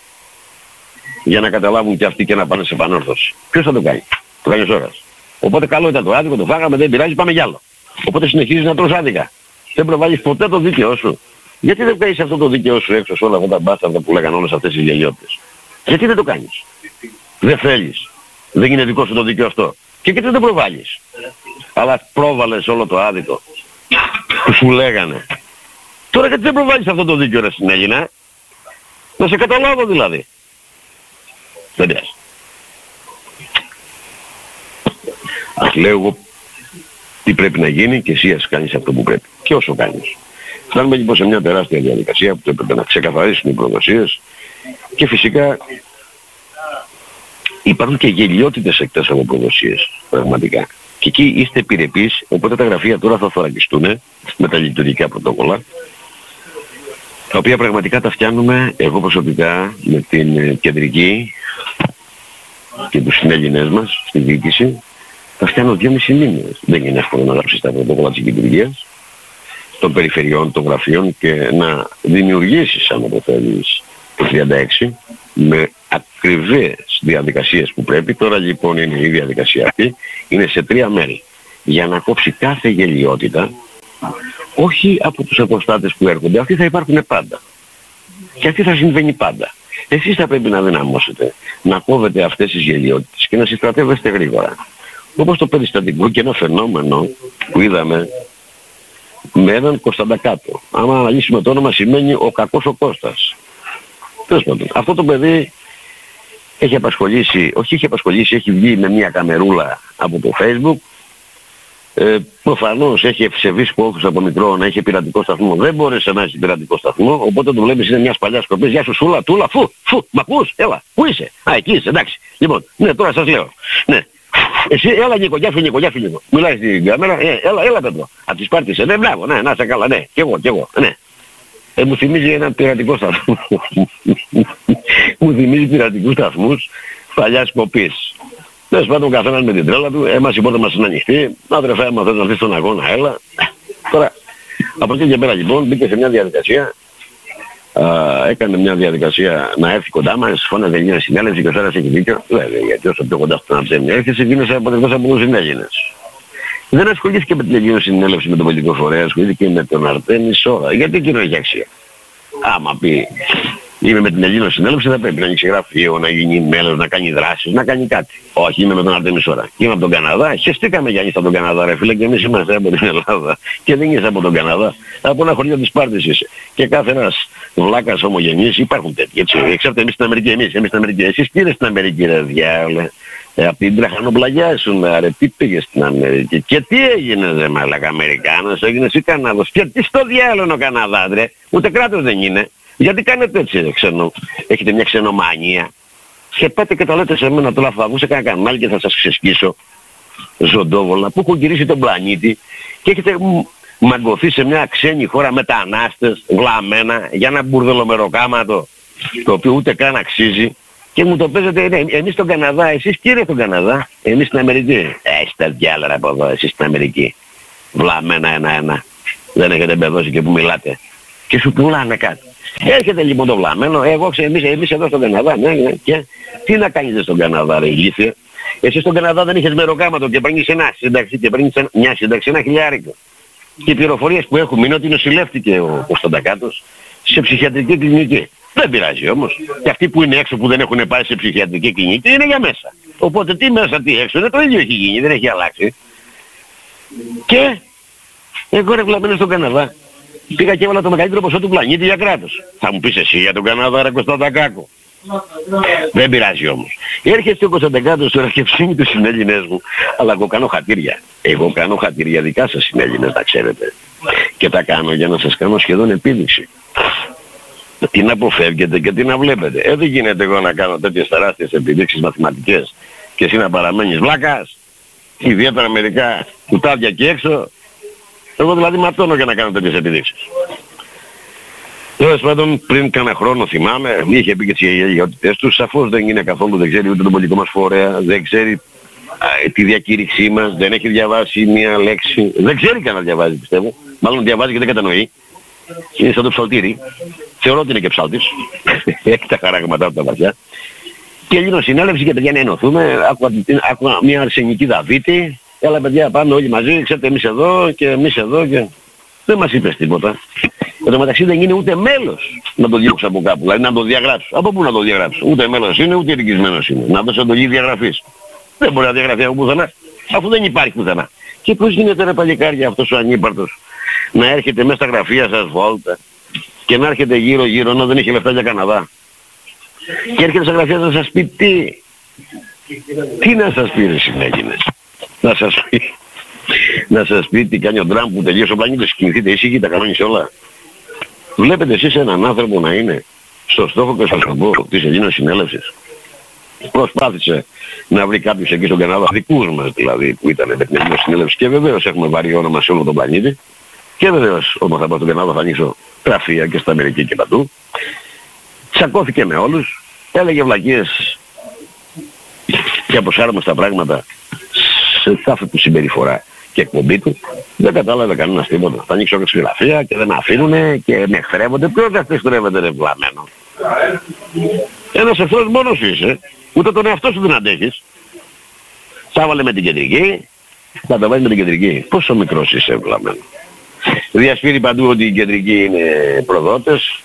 Για να καταλάβουν και αυτοί και να πάνε σε επανόρθωση. Ποιος θα το κάνει; Το κάνεις ώρας. Οπότε καλό ήταν το άδικο, το φάγαμε, δεν πειράζει, πάμε κι άλλο. Οπότε συνεχίζεις να τρως άδικα. Δεν προβάλλεις ποτέ το δίκαιό σου. Γιατί δεν κάνεις αυτό το δίκαιό σου έξω σε όλα αυτά τα μπάσταρδα που λέγανε όλες αυτές οι γελιότητες; Γιατί δεν το κάνεις; Δεν θέλεις. Δεν είναι δικό σου το δίκαιο αυτό. Και γιατί δεν προβάλλεις; Αλλά πρόβαλες όλο το άδικο που σου λέγανε. Τώρα γιατί δεν προβάλλεις αυτό το δίκαιο ρε συνέγινα. Να σε καταλάβω δηλαδή. Δεν πειράζει. Ας λέω εγώ τι πρέπει να γίνει και εσύ ας κάνεις αυτό που πρέπει. Και όσο κάνεις. Φτάνουμε λοιπόν σε μια τεράστια διαδικασία που έπρεπε να ξεκαθαρίσουν οι προδοσίες και φυσικά υπάρχουν και γελιότητες εκτός από προδοσίες, πραγματικά. Και εκεί είστε επιρρεπείς, οπότε τα γραφεία τώρα θα θωρακιστούν με τα λειτουργικά πρωτόκολλα, τα οποία πραγματικά τα φτιάνουμε εγώ προσωπικά με την κεντρική και τους συνέλληνες μας στη διοίκηση, τα φτιάνω δυόμισι μήνες. Δεν είναι εύκολο να γράψεις τα πρωτόκολλα της λειτουργίας των περιφερειών, των γραφείων και να δημιουργήσεις, αν το θέλεις, το 36 με ακριβές διαδικασίες που πρέπει. Τώρα λοιπόν είναι η διαδικασία αυτή. Είναι σε τρία μέρη. Για να κόψει κάθε γελιότητα, όχι από τους αποστάτες που έρχονται, αυτοί θα υπάρχουν πάντα. Και αυτή θα συμβαίνει πάντα. Εσείς θα πρέπει να δυναμώσετε, να κόβετε αυτές τις γελιότητες και να συστρατεύεστε γρήγορα. Όπως το περιστατικό και ένα φαινόμενο που είδαμε με έναν Κωνσταντακάτο. Άμα αναλύσουμε το όνομα σημαίνει ο κακός ο Κώστας. Αυτό το παιδί έχει απασχολήσει, όχι έχει απασχολήσει, έχει βγει με μια καμερούλα από το facebook. Ε, προφανώς έχει ευσεβείς πόθους από μικρό να έχει πειρατικό σταθμό. Δεν μπόρεσε να έχει πειρατικό σταθμό, οπότε το βλέπεις είναι μια παλιά σκοπής. Γεια σου Σούλα, Τούλα, φου, φου, μ' ακούς, έλα, πού είσαι; Α, εκεί είσαι, εντάξει. Λοιπόν, ναι, τώρα σας λέω. Ναι. Εσύ, έλα Νίκο, γεια σου Νίκο, γεια σου Νίκο. Μιλάει στην κάμερα, ε, έλα, έλα Πέτρο. Από τις πάρτες, ε, ναι, μπράβο, ναι, να σε καλά, ναι, κι εγώ, κι εγώ, ναι. Ε, μου θυμίζει ένα πειρατικό σταθμό. μου θυμίζει πειρατικούς σταθμούς παλιάς κοπής. Τέλος πάντων καθένας με την τρέλα του, έμας η πόρτα μας είναι ανοιχτή, αδερφέ άμα θες να δεις τον αγώνα, έλα. Τώρα, από εκεί και πέρα λοιπόν μπήκε σε μια διαδικασία, α, έκανε μια διαδικασία να έρθει κοντά μας, φώναζε μια συνέλευση και ο Σάρας έχει δίκιο, βέβαια γιατί όσο πιο κοντά στον Αψέμι έρχεσαι γίνεσαι αποδεκτός από τους Έλληνες. Δεν ασχολήθηκε με την Ελληνική Συνέλευση με τον πολιτικό φορέα, ασχολήθηκε με τον Αρτέμι Σόρα. Γιατί εκείνο έχει αξία. Άμα πει Είμαι με την Ελλήνο συνέλευση, θα πρέπει να ανοίξει γραφείο, να γίνει μέλος, να κάνει δράσεις, να κάνει κάτι. Όχι, είμαι με τον Αρτέμις ώρα. Είμαι από τον Καναδά, χεστήκαμε για από τον Καναδά ρε φίλε και εμείς είμαστε από την Ελλάδα. Και δεν είσαι από τον Καναδά. Από ένα χωριό της Πάρτης είσαι. Και κάθε ένας βλάκας ομογενής υπάρχουν τέτοιοι έτσι. Εξάρτητα εμείς στην Αμερική, εμείς, εμείς στην Αμερική. Εσείς τι στην Αμερική ρε διάολε. Ε, από την τραχανοπλαγιά ήσουν, ρε, τι πήγες στην Αμερική; Και τι έγινε, ρε μαλακα, Αμερικάνος, έγινες ή Καναδός; Και τι στο διάλογο ο Καναδάς, ρε; Ούτε κράτος δεν είναι. Γιατί κάνετε έτσι, ρε, ξενο. Έχετε μια ξενομανία. Και πάτε και τα λέτε σε μένα τώρα θα σε κανένα κανάλι και θα σας ξεσκίσω ζωντόβολα που έχουν γυρίσει τον πλανήτη και έχετε μαγκωθεί σε μια ξένη χώρα μετανάστες, βλαμμένα, για ένα μπουρδελομεροκάματο το οποίο ούτε καν αξίζει και μου το παίζετε, ναι, εμείς στον Καναδά, εσείς κύριε στον Καναδά, εμείς στην Αμερική. Έχεις τα διάλερα από εδώ, εσείς στην Αμερική. Βλαμμένα ένα-ένα. Δεν έχετε μπεδώσει και που μιλάτε. Και σου πουλάνε κάτι. Έρχεται λοιπόν το βλαμμένο, εγώ ξέρω εμείς, εμείς εδώ στον Καναδά, ναι, ναι, και τι να κάνετε στον Καναδά ρε ηλίθεια. Εσύ στον Καναδά δεν είχες μεροκάματο και παίρνεις ένα σύνταξη και παίρνεις μια σύνταξη, ένα χιλιάρικο. Και οι πληροφορίες που έχουμε είναι ότι νοσηλεύτηκε ο Κωνσταντακάτος σε ψυχιατρική κλινική. Δεν πειράζει όμως. Και αυτοί που είναι έξω που δεν έχουν πάει σε ψυχιατρική κλινική είναι για μέσα. Οπότε τι μέσα τι έξω είναι το ίδιο έχει γίνει, δεν έχει αλλάξει. Και εγώ ρε βλαμμένο στον Καναδά. Πήγα και έβαλα το μεγαλύτερο ποσό του πλανήτη για κράτος. Θα μου πεις εσύ για τον Καναδά ρε Κωνσταντακάκο. Δεν πειράζει όμως. Έρχεται ο Κωνσταντακάτος τώρα και ψήνει τους συνέλληνες μου. Αλλά εγώ κάνω χατήρια. Εγώ κάνω χατήρια δικά σας συνέλληνες, να ξέρετε. Και τα κάνω για να σας κάνω σχεδόν επίδειξη. Τι να αποφεύγετε και τι να βλέπετε. Ε, δεν γίνεται εγώ να κάνω τέτοιες τεράστιες επιδείξεις μαθηματικές και εσύ να παραμένεις βλάκας. Ιδιαίτερα μερικά κουτάδια και έξω. Εγώ δηλαδή ματώνω για να κάνω τέτοιες επιδείξεις. Τέλος πάντων, πριν κάνα χρόνο θυμάμαι, είχε πει και τις γεγιότητες τους, σαφώς δεν είναι καθόλου, δεν ξέρει ούτε τον πολιτικό μας φορέα, δεν ξέρει α, τη διακήρυξή μας, δεν έχει διαβάσει μία λέξη, δεν ξέρει καν να διαβάζει πιστεύω, μάλλον διαβάζει και δεν κατανοεί. Είναι σαν το ψαλτήρι. Θεωρώ ότι είναι και ψάλτης. έχει τα χαράγματα από τα βαθιά. Και γίνω συνέλευση και παιδιά να ενωθούμε. Άκουγα μια αρσενική δαβίτη. Έλα παιδιά πάμε όλοι μαζί, ξέρετε εμείς εδώ και εμείς εδώ και... Δεν μας είπες τίποτα. Εν τω μεταξύ δεν είναι ούτε μέλος να το διώξω από κάπου, δηλαδή να το διαγράψω. Από πού να το διαγράψω; Ούτε μέλος είναι, ούτε ειδικισμένος είναι. Να δώσω εντολή διαγραφής. Δεν μπορεί να διαγραφεί από πουθενά. Αφού δεν υπάρχει πουθενά. Και πώς γίνεται ένα παλικάρι αυτός ο ανύπαρτος να έρχεται μέσα στα γραφεία σας βόλτα και να έρχεται γύρω γύρω ενώ δεν έχει λεφτά για Καναδά. Και έρχεται στα γραφεία να σας πει τι. Τι να σας πει ρε συνέγινες. Να σας πει να σας πει τι κάνει ο Τραμπ που τελείωσε ο πλανήτης, κινηθείτε ήσυχοι, τα κανόνισε όλα. Βλέπετε εσείς έναν άνθρωπο να είναι στο στόχο και σας πω της Ελλήνας συνέλευσης. Προσπάθησε να βρει κάποιους εκεί στον Καναδά, δικούς μας δηλαδή, που ήταν με την Ελλήνας συνέλευση και βεβαίως έχουμε βαρύ όνομα σε όλο τον πλανήτη. Και βεβαίως όταν θα πάω στον Καναδά θα ανοίξω γραφεία και στην Αμερική και παντού. Τσακώθηκε με όλους, έλεγε βλακίες και αποσάρμοστα τα πράγματα σε κάθε του συμπεριφορά και εκπομπή του, δεν κατάλαβε κανένας τίποτα. Θα ανοίξω τη γραφεία και δεν αφήνουνε και με εχθρεύονται. Ποιος δεν εχθρεύεται ρε βλαμμένο. Ένας εχθρός μόνος είσαι, ούτε τον εαυτό σου δεν αντέχεις. Θα βάλε με την κεντρική, θα τα βάλεις με την κεντρική. Πόσο μικρός είσαι βλαμμένο. Διασπείρει παντού ότι οι κεντρικοί είναι προδότες.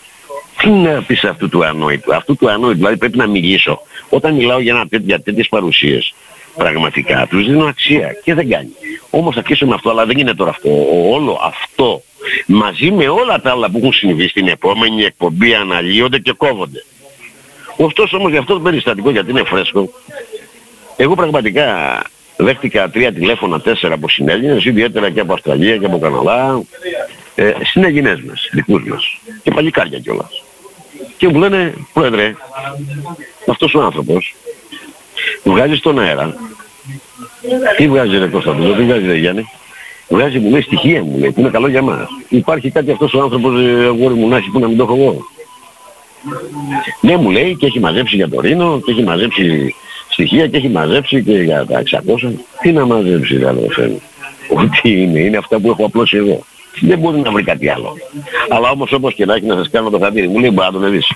Τι να πεις αυτού του ανόητου. Αυτού του ανόητου δηλαδή πρέπει να μιλήσω. Όταν μιλάω για, ένα, για τέτοιες παρουσίες πραγματικά τους δίνω αξία και δεν κάνει. Όμως θα με αυτό, αλλά δεν είναι τώρα αυτό. Όλο αυτό μαζί με όλα τα άλλα που έχουν συμβεί στην επόμενη εκπομπή αναλύονται και κόβονται. Ωστόσο όμως για αυτό το περιστατικό γιατί είναι φρέσκο, εγώ πραγματικά δέχτηκα τρία τηλέφωνα, τέσσερα από συνέλληνες, ιδιαίτερα και από Αυστραλία και από Καναδά, ε, συνέλληνες μας, δικούς μας και παλικάρια κιόλας. Και μου λένε, πρόεδρε, αυτός ο άνθρωπος βγάζει στον αέρα. Τι βγάζει ρε Κωνσταντίνο, τι βγάζει ρε Γιάννη. Βγάζει μου λέει στοιχεία μου λέει, που είναι καλό για μας. Υπάρχει κάτι αυτός ο άνθρωπος ε, αγόρι μου να έχει που να μην το έχω εγώ; Ναι μου λέει και έχει μαζέψει για το Ρήνο και έχει μαζέψει στοιχεία και έχει μαζέψει και για τα 600. Τι να μαζέψει ρε αδερφέ μου. Ό,τι είναι, είναι αυτά που έχω απλώσει εγώ. Δεν μπορεί να βρει κάτι άλλο. Αλλά όμως όπως και να έχει να σας κάνω το χατήρι μου λέει μπορεί να τον δεις.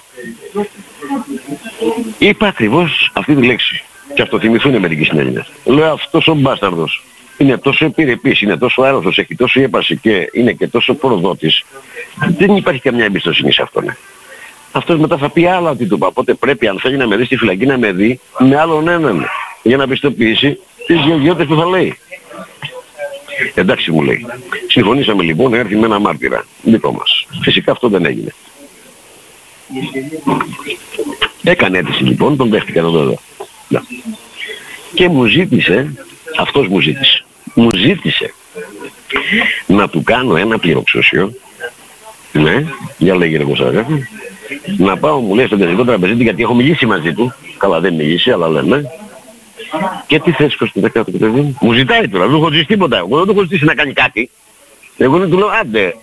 Είπα ακριβώς αυτή τη λέξη. Και αυτό θυμηθούν μερικοί συνέλληνες. Λέω αυτός ο μπάσταρδος είναι τόσο επιρρεπής, είναι τόσο άρρωστος, έχει τόσο ύπαρση και είναι και τόσο προδότης. Δεν υπάρχει καμιά εμπιστοσύνη σε αυτόν. αυτός μετά θα πει άλλα ότι του είπα. Οπότε πρέπει αν θέλει να με δει στη φυλακή να με δει με άλλον έναν για να πιστοποιήσει τις γεωγιώτες που θα λέει. Εντάξει μου λέει. Συμφωνήσαμε λοιπόν να έρθει με ένα μάρτυρα δικό μας. Φυσικά αυτό δεν έγινε. Έκανε αίτηση λοιπόν, τον δέχτηκα εδώ εδώ. Και μου ζήτησε, αυτός μου ζήτησε, μου ζήτησε να του κάνω ένα πληροξούσιο, ναι, για λέγει ρε να πάω μου λέει στον κεντρικό τραπεζίτη γιατί έχω μιλήσει μαζί του, καλά δεν μιλήσει αλλά λέμε, και τι θες Κωστή κάτω παιδί μου; Μου ζητάει τώρα, δεν έχω ζητήσει τίποτα. Εγώ δεν του έχω ζητήσει να κάνει κάτι. Εγώ δεν του λέω άντε,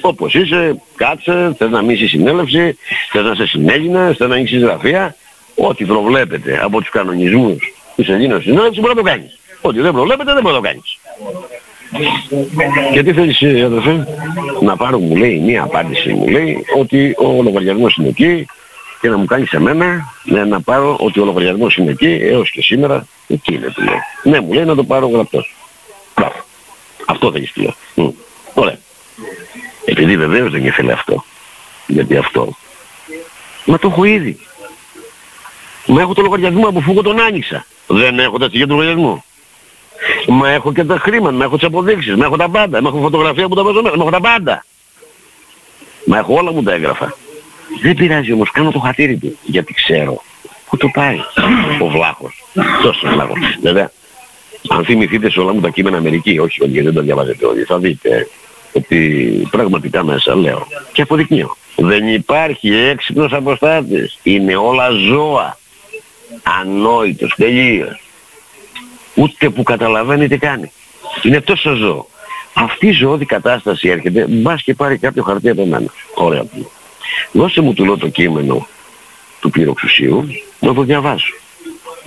όπως είσαι, κάτσε, θες να μείνεις συνέλευση, θες να σε συνέγινε, θες να ανοίξεις γραφεία. Ό,τι προβλέπετε από τους κανονισμούς της Ελλήνας συνέλευση μπορεί να το κάνεις. Ό,τι δεν προβλέπετε δεν μπορεί να το κάνεις. Και τι θέλεις αδερφέ, να πάρω μου λέει μία απάντηση μου λέει ότι ο λογαριασμός είναι εκεί και να μου κάνει σε μένα ναι, να πάρω ότι ο λογαριασμός είναι εκεί έως και σήμερα εκεί είναι του λέω. Ναι μου λέει να το πάρω γραπτός. Μπράβο. Αυτό θα έχεις πει. Ωραία. Επειδή βεβαίως δεν ήθελε αυτό. Γιατί αυτό. Μα το έχω ήδη. Μα έχω το λογαριασμό από φούγω τον άνοιξα. Δεν έχω τα στοιχεία του λογαριασμού. Μα έχω και τα χρήματα, μα έχω τις αποδείξεις, μα έχω τα πάντα, μα έχω φωτογραφία που τα βάζω μέσα, μα έχω τα πάντα. Μα έχω όλα μου τα έγραφα. Δεν πειράζει όμως, κάνω το χατήρι του, γιατί ξέρω πού το πάει ο βλάχος. Τόσο βλάχος. Βέβαια, αν θυμηθείτε σε όλα μου τα κείμενα Αμερική, όχι όλοι, γιατί δεν τα διαβάζετε όλοι, θα δείτε ότι πραγματικά μέσα λέω και αποδεικνύω. Δεν υπάρχει έξυπνος αποστάτης. Είναι όλα ζώα. Ανόητος, τελείως. Ούτε που καταλαβαίνει τι κάνει. Είναι τόσο ζώο. Αυτή η ζωώδη κατάσταση έρχεται, μπας και πάρει κάποιο χαρτί από μένα. Ωραία. Δώσε μου του λέω το κείμενο του πυροξουσίου, να το διαβάσω.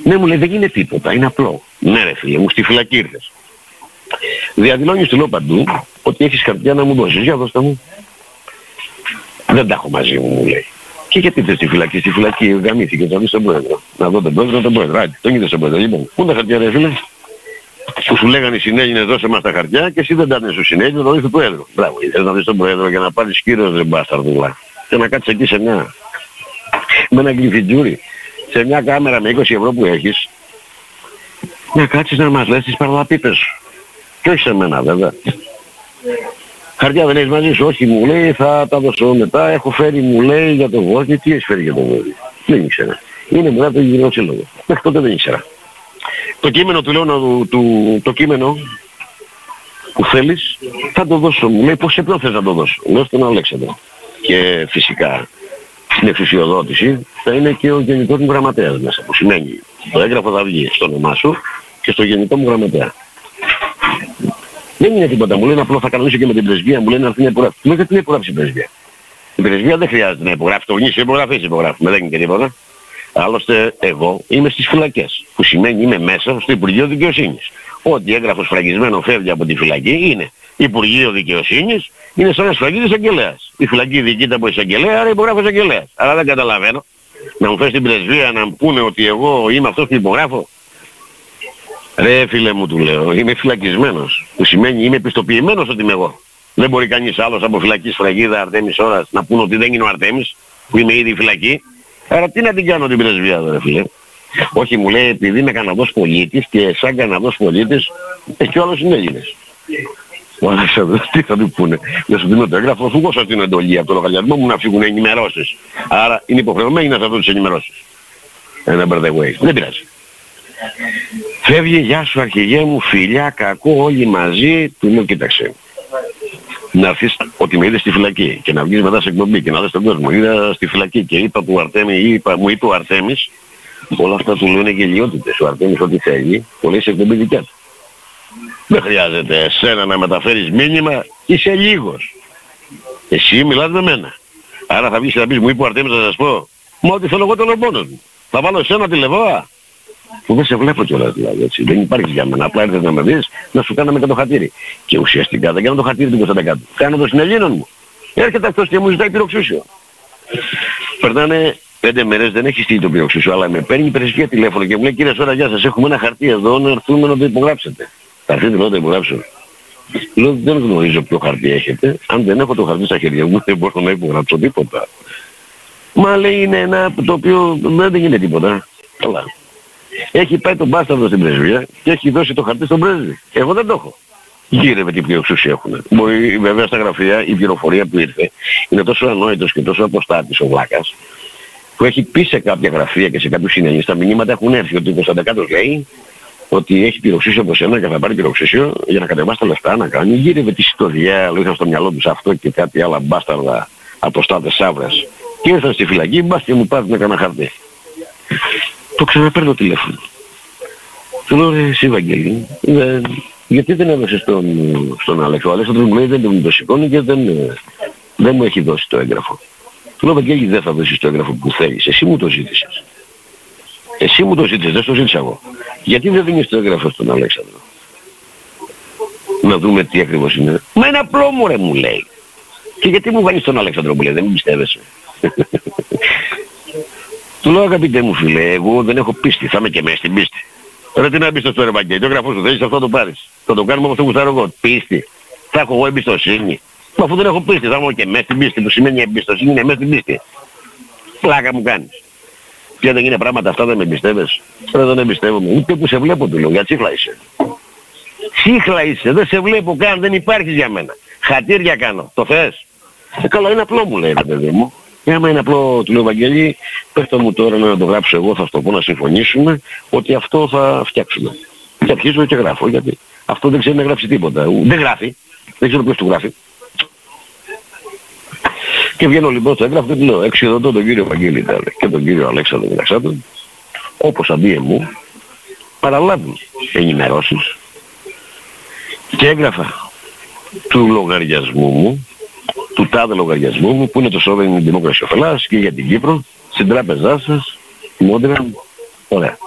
Ναι μου λέει δεν είναι τίποτα, είναι απλό. Ναι ρε φίλε μου, στη φυλακή ήρθες. Διαδηλώνεις του λέω παντού ότι έχεις χαρτιά να μου δώσεις. Για δώστε μου. Δεν τα έχω μαζί μου, μου λέει. Και γιατί θες στη φυλακή, στη φυλακή γαμήθηκε, θα δεις τον πρόεδρο. Να δω τον πρόεδρο, τον πρόεδρο. Άντε, τον είδες τον πρόεδρο. Λοιπόν, πού τα χαρτιά ρε φίλε; Που σου λέγανε οι συνέλληνες δώσε μας τα χαρτιά και εσύ δεν τα στους συνέλληνες, το δεις του πρόεδρο. Μπράβο, ήθελες να δεις τον πρόεδρο για να πάρεις κύριος ρε μπάσταρδουλά. Και να κάτσεις εκεί σε μια, με ένα γλυφιτζούρι, σε μια κάμερα με 20 ευρώ που έχεις, να κάτσεις να μας λες τις παραλαπίπες σου. Και όχι σε μένα βέβαια. Χαρτιά δεν έχεις μαζί σου, όχι μου λέει, θα τα δώσω μετά, έχω φέρει μου λέει για τον Βόσνη, τι έχεις φέρει για τον Βόσνη. Δεν ήξερα. Είναι μετά το γυρνό σύλλογο. Μέχρι τότε δεν ήξερα. Το κείμενο του λέω του, του, το κείμενο που θέλεις θα το δώσω. Μου λέει πώς σε ποιον θες να το δώσω. Λέω στον Αλέξανδρο. Και φυσικά στην εξουσιοδότηση θα είναι και ο γενικός μου γραμματέας μέσα. Που σημαίνει το έγγραφο θα βγει στο όνομά σου και στο γενικό μου γραμματέα. Δεν είναι τίποτα. Μου λένε απλό θα κανονίσω και με την πρεσβεία. Μου λένε να έρθει να υπογράψει. Μου γιατί να υπογράψει η πρεσβεία; Η πρεσβεία δεν χρειάζεται να υπογράψει. Το γνήσιο υπογραφής υπογράφουμε. Δεν είναι και τίποτα. Άλλωστε εγώ είμαι στις φυλακές. Που σημαίνει είμαι μέσα στο Υπουργείο Δικαιοσύνης. Ό,τι έγγραφος σφραγισμένο φεύγει από τη φυλακή είναι Υπουργείο Δικαιοσύνης, είναι σαν να σφραγίζει εισαγγελέας. Η φυλακή διοικείται από εισαγγελέα, άρα υπογράφω εισαγγελέας. Αλλά δεν καταλαβαίνω να μου φέρει την πρεσβεία να μου πούνε ότι εγώ είμαι αυτός που υπογράφω. Ρε φίλε μου του λέω, είμαι φυλακισμένος. Που σημαίνει είμαι επιστοποιημένος ότι είμαι εγώ. Δεν μπορεί κανείς άλλος από φυλακή σφραγίδα Αρτέμις ώρας να πούνε ότι δεν είναι ο Αρτέμις, που είμαι ήδη φυλακή. Άρα τι να την κάνω την πρεσβεία εδώ ρε φίλε; Όχι μου λέει επειδή είμαι Καναδός πολίτης και σαν Καναδός πολίτης έχει άλλος είναι Έλληνες. Ο Αλέξανδρος τι θα του πούνε. Να σου δίνω το έγγραφο αφού εγώ την εντολή από το λογαριασμό μου να φύγουν ενημερώσεις. Άρα είναι υποχρεωμένοι να σας δουν τις ενημερώσεις. Ένα by the way. Δεν πειράζει. Φεύγει, γεια σου αρχηγέ μου, φιλιά, κακό, όλοι μαζί. Του λέω, κοίταξε. Να έρθεις ότι με είδες στη φυλακή και να βγεις μετά σε εκπομπή και να δεις τον κόσμο. Είδα στη φυλακή και είπα του Αρτέμι, είπα, μου είπε ο Αρτέμις, όλα αυτά του λένε γελιότητες. Ο Αρτέμις ό,τι θέλει, πολύ σε εκπομπή δικιά του. Δεν χρειάζεται εσένα να μεταφέρεις μήνυμα, είσαι λίγος. Εσύ μιλάς με μένα. Άρα θα βγεις και θα πεις, μου είπε ο Αρτέμις να σας πω, μα ό,τι θέλω εγώ τον μόνος μου. Θα βάλω εσένα τη λεβόα που δεν σε βλέπω κιόλας δηλαδή έτσι. Δεν υπάρχει για μένα. Απλά έρθες να με δεις να σου κάναμε και το χατήρι. Και ουσιαστικά δεν κάνω το χατήρι του 25. Κάνω το συνελλήνων μου. Έρχεται αυτός και μου ζητάει πυροξούσιο. Περνάνε πέντε μέρες δεν έχει στείλει το πυροξούσιο, αλλά με παίρνει η πρεσβεία τηλέφωνο και μου λέει κύριε Σόρα γεια σας έχουμε ένα χαρτί εδώ να έρθουμε να το υπογράψετε. Θα έρθετε να το υπογράψω. Λέω δεν γνωρίζω ποιο χαρτί έχετε. Αν δεν έχω το χαρτί στα χέρια μου δεν μπορώ να υπογράψω τίποτα. Μα λέει είναι ένα το οποίο δεν γίνεται τίποτα. Καλά. Έχει πάει τον μπάσταρδο στην πρεσβεία και έχει δώσει το χαρτί στον πρέσβη. Εγώ δεν το έχω. Γύρευε τι πιο εξουσία έχουν. Μπορεί βέβαια στα γραφεία η πληροφορία που ήρθε είναι τόσο ανόητος και τόσο αποστάτης ο Βλάκας που έχει πει σε κάποια γραφεία και σε κάποιους συνεργείς τα μηνύματα έχουν έρθει ότι ο Κωνσταντακάτος λέει ότι έχει πυροξίσιο από σένα και θα πάρει πυροξίσιο για να κατεβάσει τα λεφτά να κάνει. Γύρευε τη ιστορία, είχα στο μυαλό τους αυτό και κάτι άλλα μπάσταρδα αποστάτες σαύρες. Και ήρθα στη φυλακή, μπας και μου πάρουν κανένα χαρτί. Το ξαναπαίρνω τηλέφωνο. Του λέω ρε εσύ Βαγγέλη, γιατί δεν έδωσε στον, στον Αλέξο. Ο Αλέξανδρος μου λέει δεν το σηκώνει και δεν, δεν μου έχει δώσει το έγγραφο. Του λέω Βαγγέλη δεν θα δώσεις το έγγραφο που θέλεις. Εσύ μου το ζήτησες. Εσύ μου το ζήτησες, δεν το ζήτησα εγώ. Γιατί δεν δίνεις το έγγραφο στον Αλέξανδρο; Να δούμε τι ακριβώς είναι. Μα είναι απλό μου ρε μου λέει. Και γιατί μου βάζεις τον Αλέξανδρο που λέει, δεν μου πιστεύεσαι. Του λέω αγαπητέ μου φίλε, εγώ δεν έχω πίστη, θα είμαι και μέσα στην πίστη. Ρε τι να μπεις στο Ευαγγέλιο, το γραφό σου θέλεις αυτό το πάρεις. Θα το κάνουμε αυτό που θα εγώ. Πίστη. Θα έχω εγώ εμπιστοσύνη. Μα αφού δεν έχω πίστη, θα είμαι και μέσα στην πίστη που σημαίνει εμπιστοσύνη είναι μέσα στην πίστη. Πλάκα μου κάνεις. Και δεν είναι πράγματα αυτά δεν με εμπιστεύεσαι. Ρε δεν εμπιστεύομαι. Ούτε που σε βλέπω του λέω, για τσίχλα είσαι. Τσίχλα είσαι, δεν σε βλέπω καν, δεν υπάρχεις για μένα. Χατήρια κάνω, το θες. Ε, καλά είναι απλό μου λέει ρε παιδί μου. Και άμα είναι απλό, του λέω Βαγγέλη, πέφτω μου τώρα να το γράψω εγώ, θα το πω να συμφωνήσουμε, ότι αυτό θα φτιάξουμε. Και αρχίζω και γράφω, γιατί αυτό δεν ξέρει να γράψει τίποτα. Δεν γράφει. Δεν ξέρω ποιος του γράφει. Και βγαίνω λοιπόν στο έγγραφο και του λέω, εξοδοτώ τον κύριο Βαγγέλη Τάλε και τον κύριο Αλέξανδρο Μιλαξάτο, όπως αντί μου, παραλάβουν ενημερώσεις και έγραφα του λογαριασμού μου του τάδε λογαριασμού μου που είναι το Sovereign Democracy of Ελλάδας και για την Κύπρο στην τράπεζά σας, Μόντρια. Ωραία.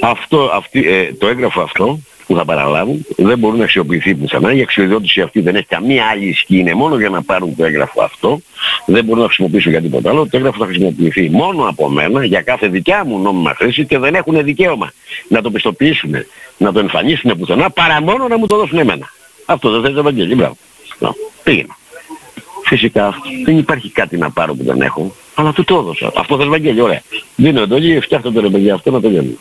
Αυτό, αυτή, ε, το έγγραφο αυτό που θα παραλάβουν δεν μπορούν να αξιοποιηθεί πουθενά. Η αξιοδιώτηση αυτή δεν έχει καμία άλλη ισχύ. Είναι μόνο για να πάρουν το έγγραφο αυτό. Δεν μπορούν να χρησιμοποιήσουν για τίποτα άλλο. Το έγγραφο θα χρησιμοποιηθεί μόνο από μένα για κάθε δικιά μου νόμιμα χρήση και δεν έχουν δικαίωμα να το πιστοποιήσουν, να το εμφανίσουν πουθενά παρά μόνο να μου το δώσουν εμένα. Αυτό δεν θέλει Ευαγγέλη. Μπράβο. Πήγαινα. Φυσικά δεν υπάρχει κάτι να πάρω που δεν έχω, αλλά του το έδωσα. Αυτό θες Βαγγέλη, ωραία. Δίνω εντολή, φτιάχτε το ρε παιδιά αυτό να το βγαίνουμε.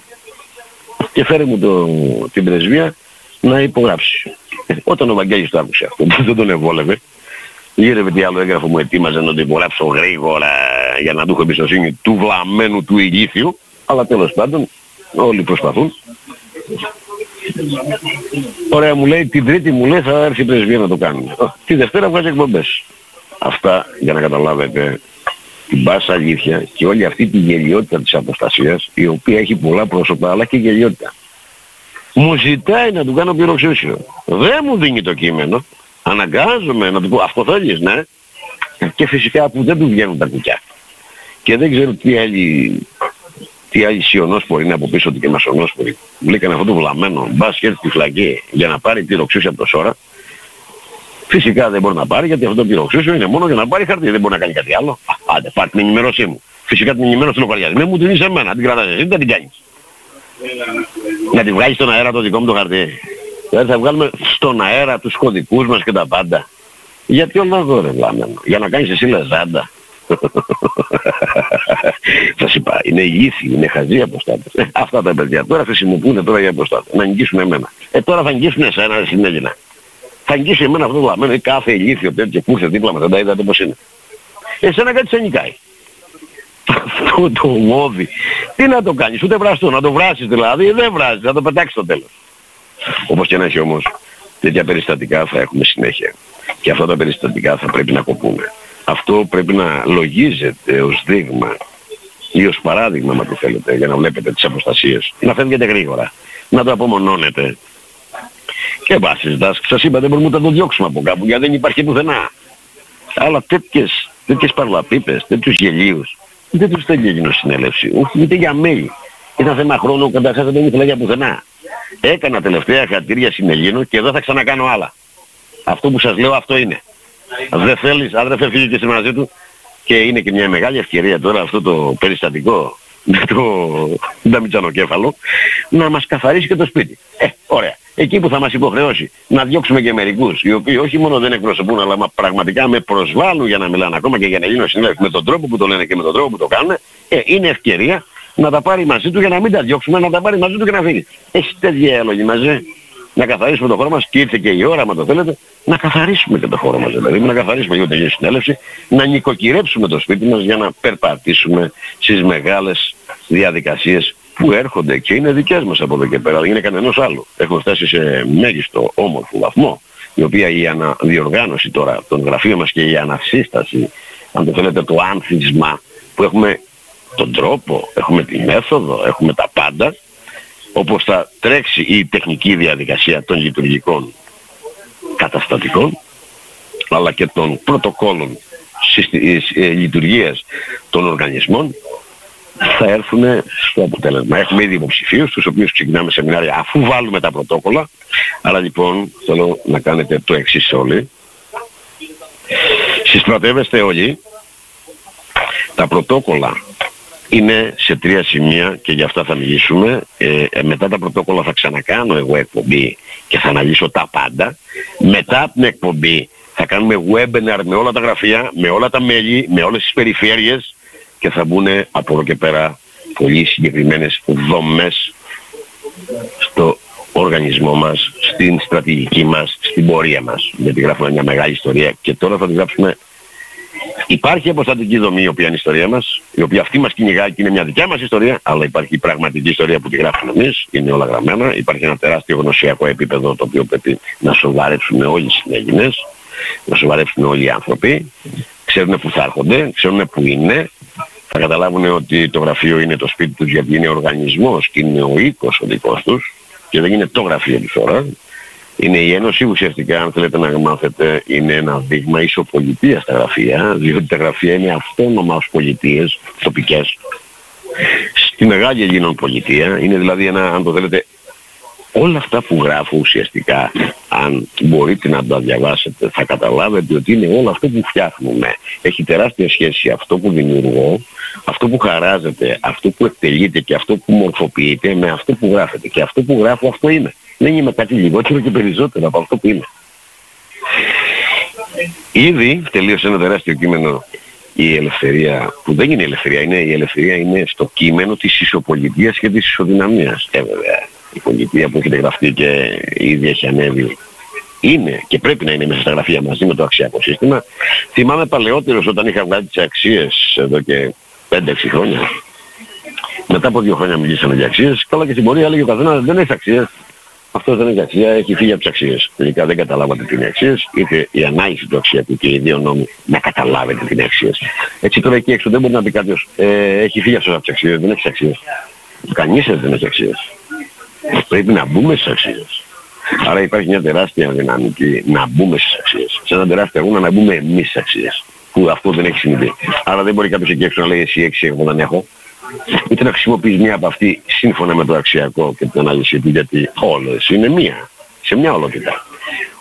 Και φέρε μου το, την πρεσβεία να υπογράψει. Ε, όταν ο Βαγγέλης το άκουσε αυτό, που δεν τον ευόλευε, γύρευε τι άλλο έγγραφο μου ετοίμαζε να το υπογράψω γρήγορα για να του έχω εμπιστοσύνη του βλαμμένου του ηλίθιου, αλλά τέλος πάντων όλοι προσπαθούν. Ωραία μου λέει, την τρίτη μου λέει θα έρθει η πρεσβεία να το κάνουμε. Τη Δευτέρα βγάζει εκπομπές. Αυτά για να καταλάβετε την πάσα αλήθεια και όλη αυτή τη γελιότητα της αποστασίας η οποία έχει πολλά πρόσωπα αλλά και γελιότητα. Μου ζητάει να του κάνω πυροξούσιο. Δεν μου δίνει το κείμενο. Αναγκάζομαι να του πω αυτό θέλεις ναι. Και φυσικά που δεν του βγαίνουν τα κουκιά. Και δεν ξέρω τι άλλη τι άλλη σιωνόσπορη είναι από πίσω του και μασονόσπορη. Βλήκανε αυτό το βλαμμένο μπάσκετ στη φλακή για να πάρει πυροξούσιο από το σώρα Φυσικά δεν μπορεί να πάρει γιατί αυτό το πυροξούσιο είναι μόνο για να πάρει χαρτί. Δεν μπορεί να κάνει κάτι άλλο. Άντε, πάρει την ενημέρωσή μου. Φυσικά την ενημέρωση του λογαριασμού μου την είσαι εμένα. Την κρατάς εσύ, δεν την κάνεις. Να την βγάλεις στον αέρα το δικό μου το χαρτί. Δηλαδή θα βγάλουμε στον αέρα τους κωδικούς μας και τα πάντα. Γιατί όλα εδώ ρε βλάμενο. Για να κάνεις εσύ λεζάντα. Θα σου είπα, είναι ήθιοι, είναι χαζοί αποστάτες. Ε, αυτά τα παιδιά τώρα χρησιμοποιούν τώρα για αποστάτες. Να νικήσουν εμένα. Ε τώρα θα νικήσουν εσένα στην Έλληνα θα αγγίσει εμένα αυτό το λαμμένο ή κάθε ηλίθιο τέτοιο που ήρθε δίπλα μας, δεν τα είδατε πώς είναι. Εσένα κάτι σε νικάει. Αυτό το μόδι. Τι να το κάνεις, ούτε βραστό, να το βράσεις δηλαδή, δεν βράζεις, να το πετάξεις στο τέλος. Όπως και να έχει όμως, τέτοια περιστατικά θα έχουμε συνέχεια. Και αυτά τα περιστατικά θα πρέπει να κοπούμε. Αυτό πρέπει να λογίζεται ως δείγμα ή ως παράδειγμα, μα το θέλετε, για να βλέπετε τις αποστασίες. Να φεύγετε γρήγορα. Να το απομονώνετε. Και βάσεις δάσκη. Σας είπα δεν μπορούμε να το διώξουμε από κάπου γιατί δεν υπάρχει πουθενά. Αλλά τέτοιες, τέτοιες παρλαπίπες, τέτοιους γελίους, δεν τους θέλει γίνει συνέλευση. Όχι ούτε για μέλη. Ήταν θέμα χρόνου καταρχάς δεν ήθελα για πουθενά. Έκανα τελευταία χατήρια συνελίνου και εδώ θα ξανακάνω άλλα. Αυτό που σας λέω αυτό είναι. Δεν θέλεις, αν δεν φεύγει και μαζί του και είναι και μια μεγάλη ευκαιρία τώρα αυτό το περιστατικό με το νταμιτσανοκέφαλο να μας καθαρίσει και το σπίτι. Ε, ωραία. Εκεί που θα μας υποχρεώσει να διώξουμε και μερικούς, οι οποίοι όχι μόνο δεν εκπροσωπούν, αλλά πραγματικά με προσβάλλουν για να μιλάνε ακόμα και για να γίνουν συνέλευση με τον τρόπο που το λένε και με τον τρόπο που το κάνουν, ε, είναι ευκαιρία να τα πάρει μαζί του για να μην τα διώξουμε, να τα πάρει μαζί του και να φύγει. Έχει τέτοια έλογη μαζί να καθαρίσουμε το χώρο μας και ήρθε και η ώρα, αν το θέλετε, να καθαρίσουμε και το χώρο μας. Δηλαδή, να καθαρίσουμε για την συνέλευση, να νοικοκυρέψουμε το σπίτι μας για να περπατήσουμε στις μεγάλες διαδικασίες που έρχονται και είναι δικές μας από εδώ και πέρα, δεν είναι κανένας άλλος. Έχουμε φτάσει σε μέγιστο όμορφο βαθμό, η οποία η αναδιοργάνωση τώρα των γραφείων μας και η ανασύσταση, αν το θέλετε το άνθισμα, που έχουμε τον τρόπο, έχουμε τη μέθοδο, έχουμε τα πάντα, όπως θα τρέξει η τεχνική διαδικασία των λειτουργικών καταστατικών αλλά και των πρωτοκόλων ε, λειτουργίας των οργανισμών θα έρθουν στο αποτέλεσμα. Έχουμε ήδη υποψηφίους, τους οποίους ξεκινάμε σεμινάρια αφού βάλουμε τα πρωτόκολλα. Αλλά λοιπόν θέλω να κάνετε το εξής όλοι. Συστρατεύεστε όλοι τα πρωτόκολλα είναι σε τρία σημεία και για αυτά θα μιλήσουμε. Ε, ε, μετά τα πρωτόκολλα θα ξανακάνω εγώ εκπομπή και θα αναλύσω τα πάντα. Μετά την εκπομπή θα κάνουμε webinar με όλα τα γραφεία, με όλα τα μέλη, με όλες τις περιφέρειες και θα μπουν από εδώ και πέρα πολύ συγκεκριμένες δομές στο οργανισμό μας, στην στρατηγική μας, στην πορεία μας. Γιατί γράφουμε μια μεγάλη ιστορία και τώρα θα τη γράψουμε Υπάρχει αποστατική δομή η οποία είναι η ιστορία μας, η οποία αυτή μας κυνηγάει και είναι μια δικιά μας ιστορία, αλλά υπάρχει η πραγματική ιστορία που τη γράφουμε εμείς, είναι όλα γραμμένα. Υπάρχει ένα τεράστιο γνωσιακό επίπεδο το οποίο πρέπει να σοβαρέψουν όλοι οι συνέγινες, να σοβαρέψουν όλοι οι άνθρωποι, ξέρουν που θα έρχονται, ξέρουν που είναι, θα καταλάβουν ότι το γραφείο είναι το σπίτι τους γιατί είναι οργανισμός και είναι ο οίκος ο δικός τους και δεν είναι το γραφείο τους τώρα. Είναι η Ένωση ουσιαστικά, αν θέλετε να μάθετε, είναι ένα δείγμα ισοπολιτείας στα γραφεία, διότι τα γραφεία είναι αυτόνομα ως πολιτείες τοπικές. Στη Μεγάλη Ελλήνων πολιτεία είναι δηλαδή ένα, αν το θέλετε, όλα αυτά που γράφω ουσιαστικά, αν μπορείτε να τα διαβάσετε, θα καταλάβετε ότι είναι όλο αυτό που φτιάχνουμε. Έχει τεράστια σχέση αυτό που δημιουργώ, αυτό που χαράζεται, αυτό που εκτελείται και αυτό που μορφοποιείται με αυτό που γράφεται. Και αυτό που γράφω αυτό είναι δεν είμαι κάτι λιγότερο και περισσότερο από αυτό που είμαι. Ήδη τελείωσε ένα τεράστιο κείμενο η ελευθερία, που δεν είναι ελευθερία, είναι η ελευθερία είναι στο κείμενο της ισοπολιτείας και της ισοδυναμίας. Ε, βέβαια, η πολιτεία που έχετε γραφτεί και ήδη έχει ανέβει είναι και πρέπει να είναι μέσα στα γραφεία μαζί με το αξιακό σύστημα. Θυμάμαι παλαιότερος όταν είχα βγάλει τις αξίες εδώ και 5-6 χρόνια. Μετά από δύο χρόνια μιλήσαμε για αξίες. Καλά και στην πορεία έλεγε ο καθένας δεν έχει αξίες. Αυτός δεν έχει αξία, έχει φύγει από τις αξίες. Τελικά δεν καταλάβατε τι είναι αξίες, είτε η ανάλυση του αξιακού και οι δύο νόμοι να καταλάβετε τι είναι αξίες. Έτσι τώρα εκεί έξω δεν μπορεί να πει κάποιος, ε, έχει φύγει αυτός από τις αξίες, δεν έχει αξίες. Κανείς δεν έχει αξίες. Πρέπει να μπούμε στις αξίες. Άρα υπάρχει μια τεράστια δυναμική να μπούμε στις αξίες. Σε ένα τεράστιο αγώνα να μπούμε εμείς στις αξίες. Που αυτό δεν έχει συμβεί. Άρα δεν μπορεί κάποιος εκεί έξω να λέει εσύ έξι εγώ δεν έχω είτε να χρησιμοποιείς μία από αυτή σύμφωνα με το αξιακό και την ανάλυση του γιατί όλες είναι μία, σε μια ολότητα.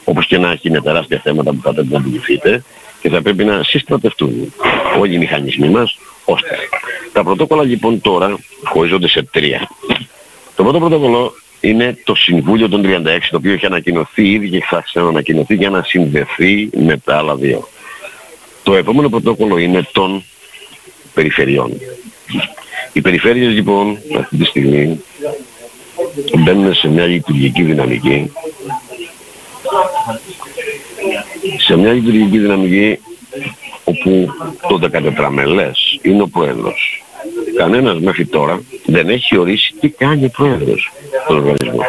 Όπως και να έχει είναι τεράστια θέματα που θα πρέπει να αντιληφθείτε και θα πρέπει να συστρατευτούν όλοι οι μηχανισμοί μας ώστε. Τα πρωτόκολλα λοιπόν τώρα χωρίζονται σε τρία. Το πρώτο πρωτόκολλο είναι το Συμβούλιο των 36 το οποίο έχει ανακοινωθεί ήδη και θα ξανανακοινωθεί για να συνδεθεί με τα άλλα δύο. Το επόμενο πρωτόκολλο είναι των περιφερειών. Οι περιφέρειες λοιπόν αυτή τη στιγμή μπαίνουν σε μια λειτουργική δυναμική σε μια λειτουργική δυναμική όπου το 14 μελές είναι ο πρόεδρος. Κανένας μέχρι τώρα δεν έχει ορίσει τι κάνει ο πρόεδρος του οργανισμού.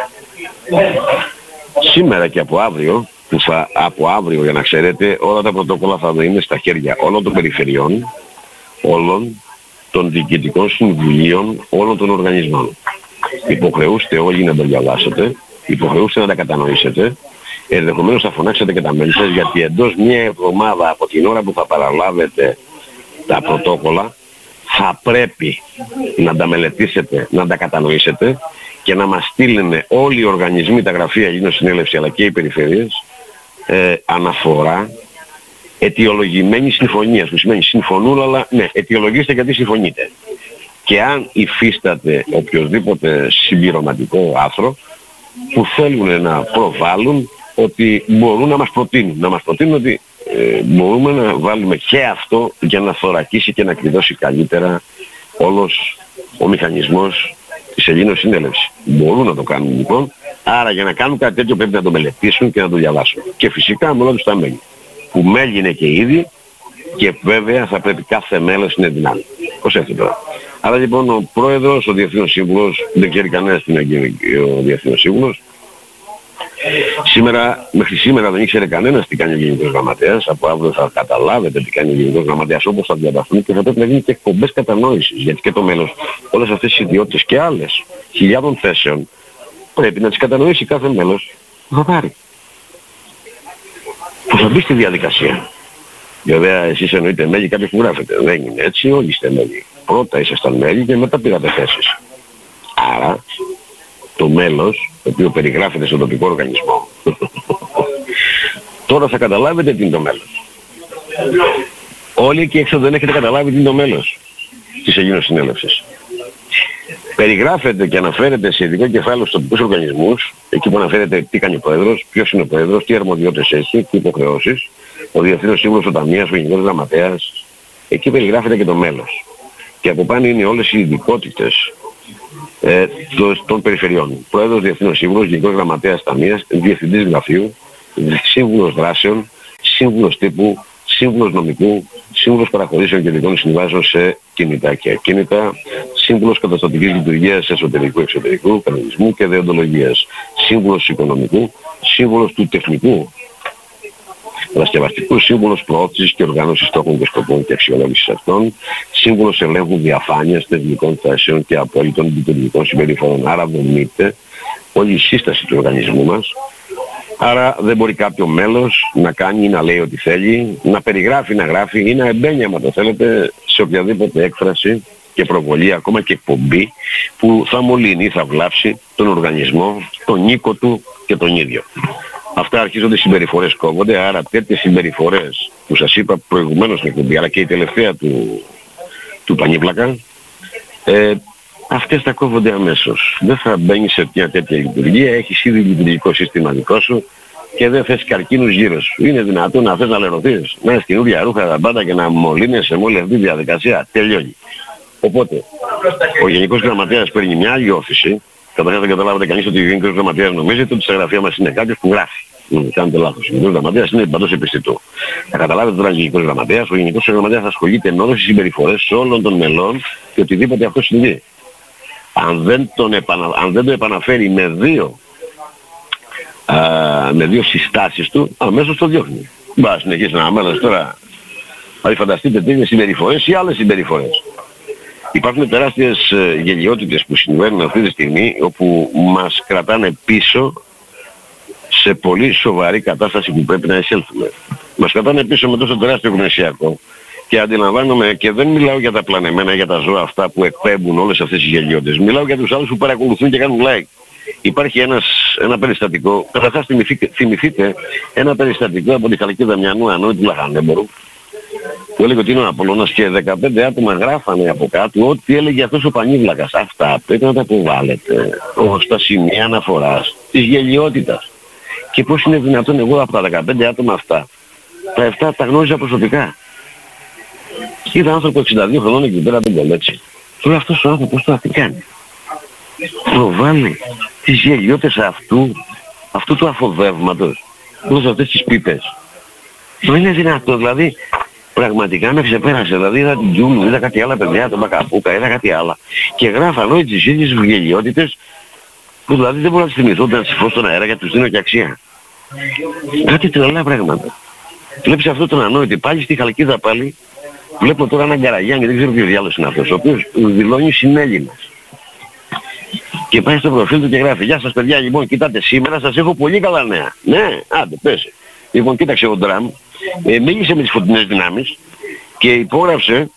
Σήμερα και από αύριο, που θα, από αύριο για να ξέρετε, όλα τα πρωτόκολλα θα είναι στα χέρια όλων των περιφερειών, όλων των διοικητικών συμβουλίων όλων των οργανισμών. Υποχρεούστε όλοι να το διαβάσετε, υποχρεούστε να τα κατανοήσετε, ενδεχομένως θα φωνάξετε και τα μέλη σας γιατί εντός μια εβδομάδα από την ώρα που θα παραλάβετε τα πρωτόκολλα θα πρέπει να τα μελετήσετε, να τα κατανοήσετε και να μας στείλουν όλοι οι οργανισμοί, τα γραφεία Γίνω Συνέλευσης αλλά και οι περιφερειές ε, αναφορά αιτιολογημένη συμφωνίας, που σημαίνει συμφωνούν, αλλά ναι, αιτιολογήστε γιατί συμφωνείτε. Και αν υφίσταται οποιοδήποτε συμπληρωματικό άθρο, που θέλουν να προβάλλουν ότι μπορούν να μας προτείνουν. Να μας προτείνουν ότι ε, μπορούμε να βάλουμε και αυτό για να θωρακίσει και να κλειδώσει καλύτερα όλος ο μηχανισμός της Ελλήνων Συνέλευσης. Μπορούν να το κάνουν λοιπόν, άρα για να κάνουν κάτι τέτοιο πρέπει να το μελετήσουν και να το διαβάσουν. Και φυσικά με όλα τους τα μέλη. Που μέλη είναι και ήδη και βέβαια θα πρέπει κάθε μέλος να είναι δυνάμει. Πώς έτσι τώρα. Άρα λοιπόν ο πρόεδρος, ο διευθύνος σύμβουλος, δεν ξέρει κανένας τι είναι ο διευθύνος σύμβουλος, Σήμερα, μέχρι σήμερα δεν ήξερε κανένας τι κάνει ο Γενικός Γραμματέας. Από αύριο θα καταλάβετε τι κάνει ο Γενικός Γραμματέας όπως θα διαβαθούν και θα πρέπει να γίνει και εκπομπές κατανόησης. Γιατί και το μέλος όλες αυτές τις ιδιότητες και άλλες χιλιάδων θέσεων πρέπει να τις κατανοήσει κάθε μέλος που θα πάρει. Που θα μπει στη διαδικασία. Βέβαια εσείς εννοείτε μέλη κάποιος που γράφετε. Δεν είναι έτσι, όλοι είστε μέλη. Πρώτα ήσασταν μέλη και μετά πήρατε θέσεις. Άρα το μέλος, το οποίο περιγράφεται στον τοπικό οργανισμό, τώρα θα καταλάβετε τι είναι το μέλος. Όλοι εκεί έξω δεν έχετε καταλάβει τι είναι το μέλος της Ελλήνων Συνέλευσης. Περιγράφεται και αναφέρεται σε ειδικό κεφάλαιο στους τοπικούς οργανισμούς, εκεί που αναφέρεται τι κάνει ο Πρόεδρος, ποιος είναι ο Πρόεδρος, τι αρμοδιότητες έχει, τι υποχρεώσεις, ο Διευθύνος Σύμβουλος του Ταμείας, ο Γενικός Γραμματέας, εκεί περιγράφεται και το μέλος. Και από πάνω είναι όλες οι ειδικότητες ε, των περιφερειών. Πρόεδρος Διευθύνων Σύμβουλος, Γενικός Γραμματέας Ταμείας, Διευθυντής Γραφείου, Σύμβουλος Δράσεων, Σύμβουλος Τύπου, Σύμβουλος Νομικού, Σύμβουλος Παραχωρήσεων και Ειδικών Συμβάσεων σε κινητά και ακίνητα, Σύμβουλος Καταστατικής Λειτουργίας Εσωτερικού Εξωτερικού, Κανονισμού και Δεοντολογίας, Σύμβουλος Οικονομικού, Σύμβουλος του Τεχνικού Παρασκευαστικού σύμβουλος προώθησης και οργάνωσης στόχων και σκοπών και αξιολόγησης αυτών, σύμβουλος ελέγχου διαφάνειας τεχνικών θέσεων και απόλυτων λειτουργικών συμπεριφορών. Άρα δομείται όλη η σύσταση του οργανισμού μας. Άρα δεν μπορεί κάποιο μέλος να κάνει ή να λέει ό,τι θέλει, να περιγράφει, να γράφει ή να εμπαίνει, άμα το θέλετε, σε οποιαδήποτε έκφραση και προβολή, ακόμα και εκπομπή, που θα μολύνει ή θα βλάψει τον οργανισμό, τον νίκο του και τον ίδιο. Αυτά αρχίζονται οι συμπεριφορές κόβονται, άρα τέτοιες συμπεριφορές που σας είπα προηγουμένως στην εκπομπή, αλλά και η τελευταία του, του Πανίπλακα, ε, αυτές τα κόβονται αμέσως. Δεν θα μπαίνει σε μια τέτοια λειτουργία, έχεις ήδη λειτουργικό σύστημα δικό σου και δεν θες καρκίνους γύρω σου. Είναι δυνατόν να θες να λερωθείς, να έχεις καινούργια ρούχα τα πάντα και να μολύνεσαι με όλη αυτή τη διαδικασία. Τελειώνει. Οπότε, ο Γενικός Γραμματέας παίρνει μια άλλη όφηση, Καταρχάς δεν καταλάβετε κανείς ότι ο Γενικός Γραμματέας νομίζετε ότι στα γραφεία μας είναι κάποιος που γράφει. Μην κάνετε λάθος. Ο Γενικός Γραμματέας είναι παντός επιστητού. Θα καταλάβετε τώρα ο Γενικός Γραμματέας. Ο Γενικός Γραμματέας ασχολείται με όλες τις συμπεριφορές όλων των μελών και οτιδήποτε αυτό συμβεί. Αν δεν, τον επανα... Αν δεν το επαναφέρει με δύο, α, με δύο συστάσεις του, αμέσως το διώχνει. Μπα συνεχίσει να αμέλας τώρα. Δηλαδή φανταστείτε τέτοιες συμπεριφορές ή άλλες συμπεριφορές. Υπάρχουν τεράστιες ε, γελιότητες που συμβαίνουν αυτή τη στιγμή όπου μας κρατάνε πίσω σε πολύ σοβαρή κατάσταση που πρέπει να εισέλθουμε. Μας κρατάνε πίσω με τόσο τεράστιο γνωσιακό και αντιλαμβάνομαι και δεν μιλάω για τα πλανεμένα, για τα ζώα αυτά που εκπέμπουν όλες αυτές τις γελιότητες. Μιλάω για τους άλλους που παρακολουθούν και κάνουν like. Υπάρχει ένας, ένα περιστατικό, καταρχάς θυμηθείτε, θυμηθείτε ένα περιστατικό από τη Χαλκίδα Δαμιανού Ανώη του Λαχανέμπορου που έλεγε ότι είναι ο Απόλλωνας και 15 άτομα γράφανε από κάτω ό,τι έλεγε αυτός ο Πανίβλακας. Αυτά πρέπει να τα αποβάλλετε ως τα σημεία αναφοράς της γελιότητας. Και πώς είναι δυνατόν εγώ από τα 15 άτομα αυτά, τα 7 τα γνώριζα προσωπικά. Είδα άνθρωπο 62 χρονών εκεί πέρα δεν έτσι. Τώρα αυτός ο άνθρωπος τώρα τι κάνει; Προβάλλει τις γελιότητες αυτού, αυτού του αφοδεύματος, όλες αυτές τις πίπες. Δεν είναι δυνατό, δηλαδή πραγματικά με ξεπέρασε. Δηλαδή είδα την Τζούλου, είδα κάτι άλλα παιδιά, τον Μπακαπούκα, είδα κάτι άλλα. Και γράφαν όλοι τις ίδιες βγελιότητες που δηλαδή δεν μπορώ να τις θυμηθώ να τις στον αέρα γιατί τους δίνω και αξία. Κάτι τρελά πράγματα. Βλέπεις αυτό τον ανόητη πάλι στη Χαλκίδα πάλι. Βλέπω τώρα έναν Καραγιάννη, δεν ξέρω ποιος διάλογος είναι αυτός, ο οποίος δηλώνει συνέλληνας. Και πάει στο προφίλ του και γράφει «Γεια σας παιδιά, λοιπόν κοιτάτε σήμερα σας έχω πολύ καλά νέα». Ναι, άντε πέσε. Λοιπόν κοίταξε ο Ντραμ, ε, μίλησε με τις φωτεινές δυνάμεις και υπόγραψε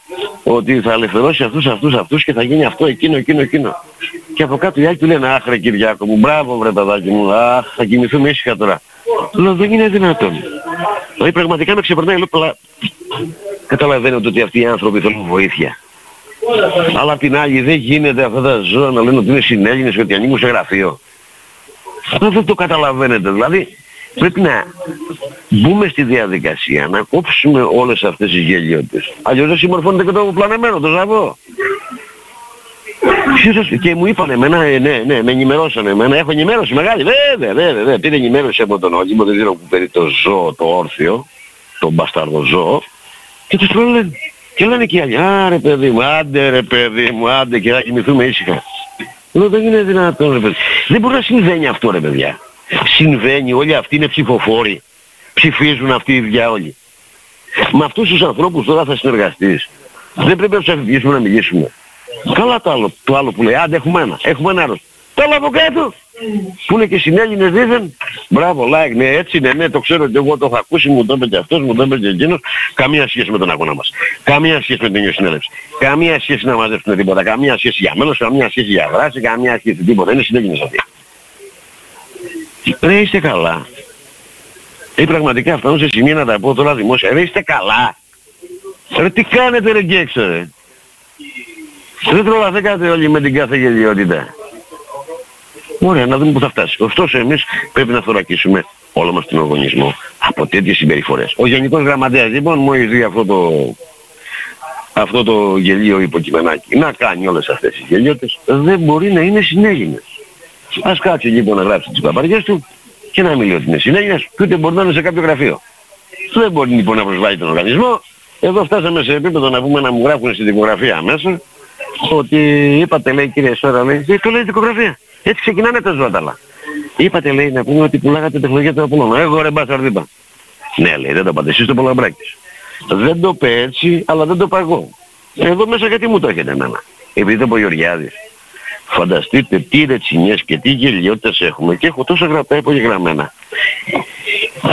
ότι θα ελευθερώσει αυτούς, αυτούς, αυτούς και θα γίνει αυτό, εκείνο, εκείνο, εκείνο. Και από κάτω οι άλλοι του λένε «Αχ ρε Κυριάκο μου, μπράβο βρε παιδάκι μου, αχ θα κοιμηθούμε ήσυχα τώρα». Λέω δεν είναι δυνατόν. Δηλαδή πραγματικά με ξεπερνάει, λέω αλλά καταλαβαίνετε ότι αυτοί οι άνθρωποι θέλουν βοήθεια. Αλλά απ' την άλλη δεν γίνεται αυτά τα ζώα να λένε ότι είναι συνέλληνες και ότι ανήκουν σε γραφείο. δεν το καταλαβαίνετε. Δηλαδή πρέπει να μπούμε στη διαδικασία να κόψουμε όλες αυτές τις γελιότητες. Αλλιώς δεν συμμορφώνεται και το πλανεμένο, το ζαβό. Και μου είπαν εμένα, ε, ναι, ναι, με ενημερώσανε εμένα, έχω ενημέρωση μεγάλη, βέβαια, βέβαια, βέβαια, πήρε ενημέρωση από τον Όλυμπο, δεν ξέρω που παίρνει το ζώο, το όρθιο, τον μπαστάρδο ζώο, και τους λένε, και λένε και οι άλλοι, α ρε παιδί μου, άντε ρε παιδί μου, άντε και να κοιμηθούμε ήσυχα. Λέω δεν είναι δυνατόν ρε παιδί. Δεν μπορεί να συμβαίνει αυτό ρε παιδιά. Συμβαίνει, όλοι αυτοί είναι ψηφοφόροι. Ψηφίζουν αυτοί οι ίδια όλοι. Με αυτούς τους ανθρώπους τώρα θα συνεργαστείς. Δεν πρέπει να τους αφηγήσουμε να μιλήσουμε. Καλά το άλλο, το άλλο που λέει, άντε έχουμε ένα, έχουμε ένα άλλο. Το άλλο από κάτω, που είναι και συνέλληνες δίθεν. Μπράβο, like, ναι, έτσι είναι, ναι, το ξέρω και εγώ το έχω ακούσει, μου το είπε και αυτός, μου το είπε και εκείνος. Καμία σχέση με τον αγώνα μας. Καμία σχέση με την ίδια συνέλευση. Καμία σχέση να μαζέψουν τίποτα. Καμία σχέση για μέλος, καμία σχέση για δράση, καμία σχέση τίποτα. Είναι συνέλληνες αυτοί. Ρε είστε καλά. Ή πραγματικά φτάνω σε σημείο να τα πω τώρα δημόσια. Ρε είστε καλά. Ρε τι κάνετε ρε γκέξε ρε. Δεν τρολαθήκατε όλοι με την κάθε γελιότητα. Ωραία, να δούμε που θα φτάσει. Ωστόσο εμείς πρέπει να θωρακίσουμε όλο μας τον οργανισμό από τέτοιες συμπεριφορές. Ο Γενικός Γραμματέας λοιπόν μου δει αυτό το, αυτό το γελίο υποκειμενάκι να κάνει όλες αυτές τις γελιότητες δεν μπορεί να είναι συνέγινες. Ας κάτσει λοιπόν να γράψει τις παπαριές του και να μιλεί ότι είναι συνέγινες και ούτε μπορεί να είναι σε κάποιο γραφείο. Δεν μπορεί λοιπόν να προσβάλλει τον οργανισμό. Εδώ φτάσαμε σε επίπεδο να πούμε να μου γράφουν στη δικογραφία μέσα ότι είπατε λέει κύριε Σόρα λέει, δεν το λέει δικογραφία. Έτσι ξεκινάνε τα ζώταλα. Είπατε λέει να πούμε ότι πουλάγατε τεχνολογία του Απολώνου. Εγώ ρε μπασαρδίπα. Ναι λέει δεν το είπατε εσείς το πολλαμπράκης. Δεν το είπε έτσι αλλά δεν το είπα εγώ. Εδώ μέσα γιατί μου το έχετε εμένα. Επειδή το είπε ο Γεωργιάδης. Φανταστείτε τι ρετσινιές και τι γελιότητες έχουμε και έχω τόσα γραπτά υπογεγραμμένα.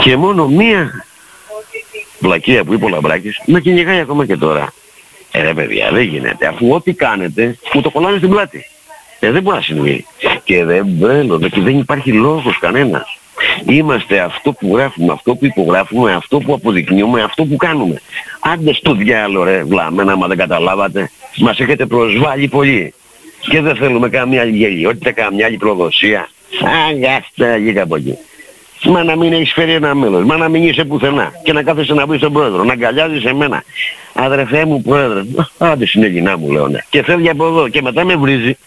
Και μόνο μία πλακία που είπε ο Λαμπράκης με κυνηγάει ακόμα και τώρα. Ε ρε παιδιά δεν γίνεται. Αφού ό,τι κάνετε μου το κολλάνε στην πλάτη. Ε δεν μπορεί να συμβεί. Και δεν μπαίνω, και δεν υπάρχει λόγος κανένας. Είμαστε αυτό που γράφουμε, αυτό που υπογράφουμε, αυτό που αποδεικνύουμε, αυτό που κάνουμε. Άντε στο διάλο ρε βλάμενα, άμα δεν καταλάβατε. Μας έχετε προσβάλει πολύ. Και δεν θέλουμε καμία άλλη γελιότητα, καμιά άλλη προδοσία. Αγάστα λίγα από εκεί. Μα να μην έχεις φέρει ένα μέλος, μα να μην είσαι πουθενά και να κάθεσαι να πεις στον πρόεδρο, να αγκαλιάζεις εμένα. Αδερφέ μου πρόεδρε, άντε συνεγινά μου λέω ναι. Και φεύγει από εδώ και μετά με βρίζει.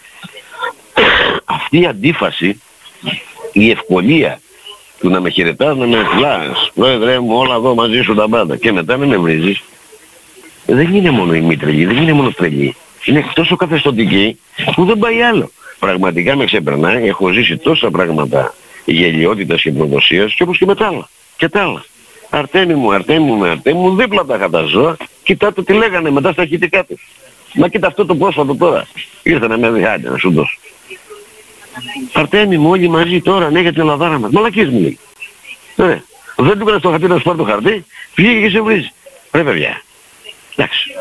Αυτή η αντίφαση, η ευκολία του να με χαιρετάς, να με φυλάς, πρόεδρε μου όλα εδώ μαζί σου τα πάντα και μετά να με βρίζεις, δεν είναι μόνο η μη τρελή, δεν είναι μόνο τρελή. Είναι τόσο καθεστωτική που δεν πάει άλλο. Πραγματικά με ξεπερνάει, έχω ζήσει τόσα πράγματα γελιότητας και προδοσίας και όπως και με τα άλλα. Και τα άλλα. Αρτέμι μου, Αρτέμι μου, Αρτέμι μου, δίπλα τα είχα τα ζώα. Κοιτάτε τι λέγανε μετά στα αρχιτικά τους. Μα κοίτα αυτό το πρόσφατο τώρα. Ήρθε να με δει, άντε να σου δώσω. Αρτέμι μου όλοι μαζί τώρα, ναι για την Ελλαδάρα μας. Μαλακίες μου λέει. Ωραία. Δεν του έκανες το χαρτί να σου πάρει το χαρτί, πήγε και σε βρίζει. Ρε παιδιά. Εντάξει.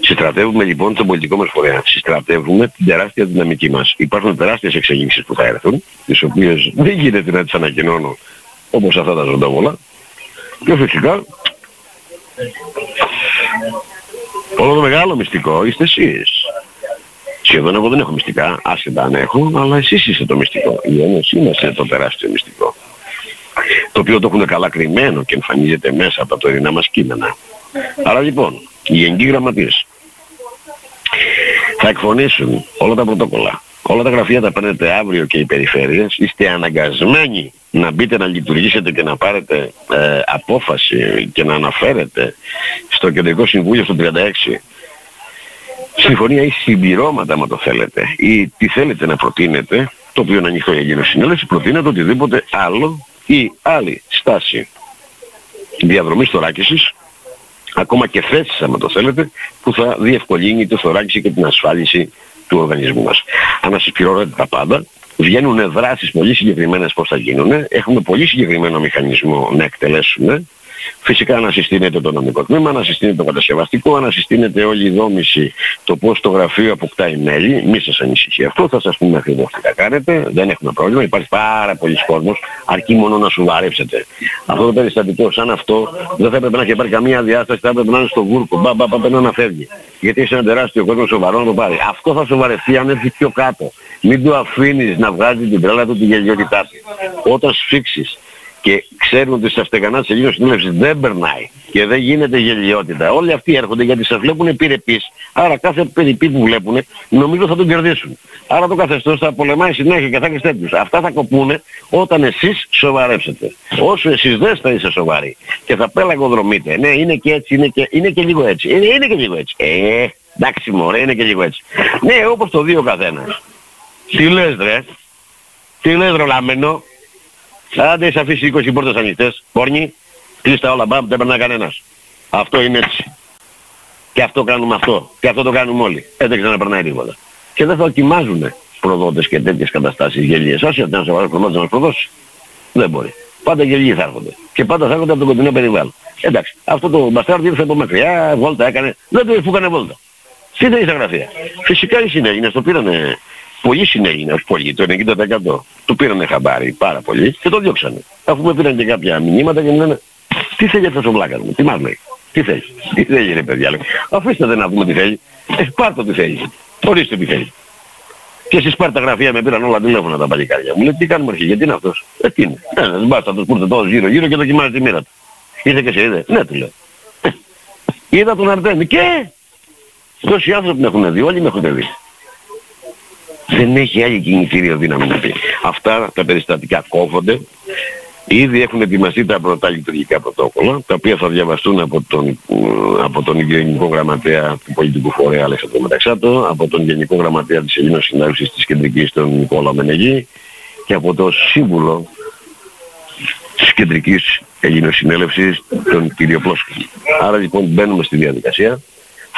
Συστρατεύουμε λοιπόν τον πολιτικό μας φορέα. Συστρατεύουμε την τεράστια δυναμική μας. Υπάρχουν τεράστιες εξελίξεις που θα έρθουν, τις οποίες δεν γίνεται να τις ανακοινώνω όπως αυτά τα ζωντόβολα. Και φυσικά όλο το μεγάλο μυστικό είστε εσείς. Σχεδόν εγώ δεν έχω μυστικά, άσχετα αν έχω, αλλά εσείς είστε το μυστικό. Η Ένωση είμαστε το τεράστιο μυστικό. Το οποίο το έχουν καλά κρυμμένο και εμφανίζεται μέσα από τα τωρινά μας κείμενα. Άρα λοιπόν, οι γενικοί γραμματείες θα εκφωνήσουν όλα τα πρωτόκολλα. Όλα τα γραφεία τα παίρνετε αύριο και οι περιφέρειες. Είστε αναγκασμένοι να μπείτε να λειτουργήσετε και να πάρετε ε, απόφαση και να αναφέρετε στο Κεντρικό Συμβούλιο στο 36 συμφωνία ή συμπληρώματα, μα το θέλετε, ή τι θέλετε να προτείνετε, το οποίο είναι ανοιχτό για γύρω συνέλευση, προτείνετε οτιδήποτε άλλο ή άλλη στάση διαδρομής θωράκισης ακόμα και θέσεις άμα το θέλετε, που θα διευκολύνει το θωράκιση και την ασφάλιση του οργανισμού μας. Ανασυσπηρώνονται τα πάντα, βγαίνουν δράσεις πολύ συγκεκριμένες πώς θα γίνουν, έχουμε πολύ συγκεκριμένο μηχανισμό να εκτελέσουμε Φυσικά να συστήνεται το νομικό τμήμα, να συστήνεται το κατασκευαστικό, να συστήνεται όλη η δόμηση, το πώς το γραφείο αποκτάει μέλη. Μη σας ανησυχεί αυτό, θα σας πούμε ακριβώς τι θα κάνετε, δεν έχουμε πρόβλημα, υπάρχει πάρα πολλοί κόσμος, αρκεί μόνο να σου βαρέψετε. Αυτό το περιστατικό σαν αυτό δεν θα έπρεπε να έχει πάρει καμία διάσταση, θα έπρεπε να είναι στο βούρκο, μπα, μπα, μπα, να φεύγει. Γιατί είσαι ένα τεράστιο κόσμος σοβαρό να το πάρει. Αυτό θα σοβαρευτεί αν έρθει πιο κάτω. Μην του αφήνεις να βγάζει την τρέλα του τη γελιότητά του. Όταν σφίξεις και ξέρουν ότι στα στεγανά της Ελλήνων Συνέλευσης δεν περνάει και δεν γίνεται γελιότητα. Όλοι αυτοί έρχονται γιατί σας βλέπουν επιρρεπείς, άρα κάθε περιπή που βλέπουν νομίζω θα τον κερδίσουν. Άρα το καθεστώς θα πολεμάει συνέχεια και θα έχεις τέτοιους. Αυτά θα κοπούνε όταν εσείς σοβαρέψετε. Όσο εσείς δεν θα είστε σοβαροί και θα πέλαγοδρομείτε. Ναι, είναι και έτσι, είναι και, είναι και λίγο έτσι. Είναι, είναι και λίγο έτσι. Ε, εντάξει μωρέ, είναι και λίγο έτσι. Ναι, όπως το δύο καθένας. Τι λες ρε, τι λες ρε λάμενο, Άντε είσαι αφήσει 20 πόρτες ανοιχτές, πόρνοι, κλείστα όλα μπαμ, δεν περνά κανένας. Αυτό είναι έτσι. Και αυτό κάνουμε αυτό. Και αυτό το κάνουμε όλοι. Ε, δεν ξαναπερνάει τίποτα. Και δεν θα δοκιμάζουν προδότες και τέτοιες καταστάσεις γελίες. Όσοι αυτοί να σοβαρός προδότης να μας προδώσει. Δεν μπορεί. Πάντα γελιοί θα έρχονται. Και πάντα θα έρχονται από το κοντινό περιβάλλον. Εντάξει. Αυτό το μπαστάρδι ήρθε από μακριά, βόλτα έκανε. Δεν το έκανε βόλτα. Τι δεν στα γραφεία. Φυσικά οι συνέγγινες το πήρανε Πολλοί συνέγινε, όχι πολλοί, το 90%. Του πήρανε χαμπάρι πάρα πολύ και το διώξανε. Αφού με πήραν και κάποια μηνύματα και μου λένε τι θέλει αυτός ο βλάκας μου, τι μας λέει. Τι θέλει, τι θέλει ρε παιδιά, λέει. Αφήστε δεν να δούμε τι θέλει. Ε, πάρτε τι θέλει. Ορίστε τι θέλει. Και στις πάρτε γραφεία με πήραν όλα τηλέφωνα τα παλικάρια. Μου λέει τι κάνουμε αρχή, γιατί είναι αυτός. Ε, τι είναι. Ε, δεν μπάστα αυτός που ήρθε τόσο γύρω γύρω και δοκιμάζει τη μοίρα του. Ήρθε και σε είδε. Ναι, του λέω. Ε, είδα τον Αρτέμι και τόσοι άνθρωποι με έχουν δει, όλοι με έχουν δει δεν έχει άλλη κινητήριο δύναμη να πει. Αυτά τα περιστατικά κόβονται. Ήδη έχουν ετοιμαστεί τα πρώτα λειτουργικά πρωτόκολλα, τα οποία θα διαβαστούν από τον, από τον Γενικό Γραμματέα του Πολιτικού Φορέα Αλέξανδρο Μεταξάτο, από τον Γενικό Γραμματέα της Ελλήνων Συνάρτησης της Κεντρικής τον Νικόλα Μενεγή και από το Σύμβουλο της Κεντρικής Ελληνοσυνέλευσης τον κύριο Πλόσκη. Άρα λοιπόν μπαίνουμε στη διαδικασία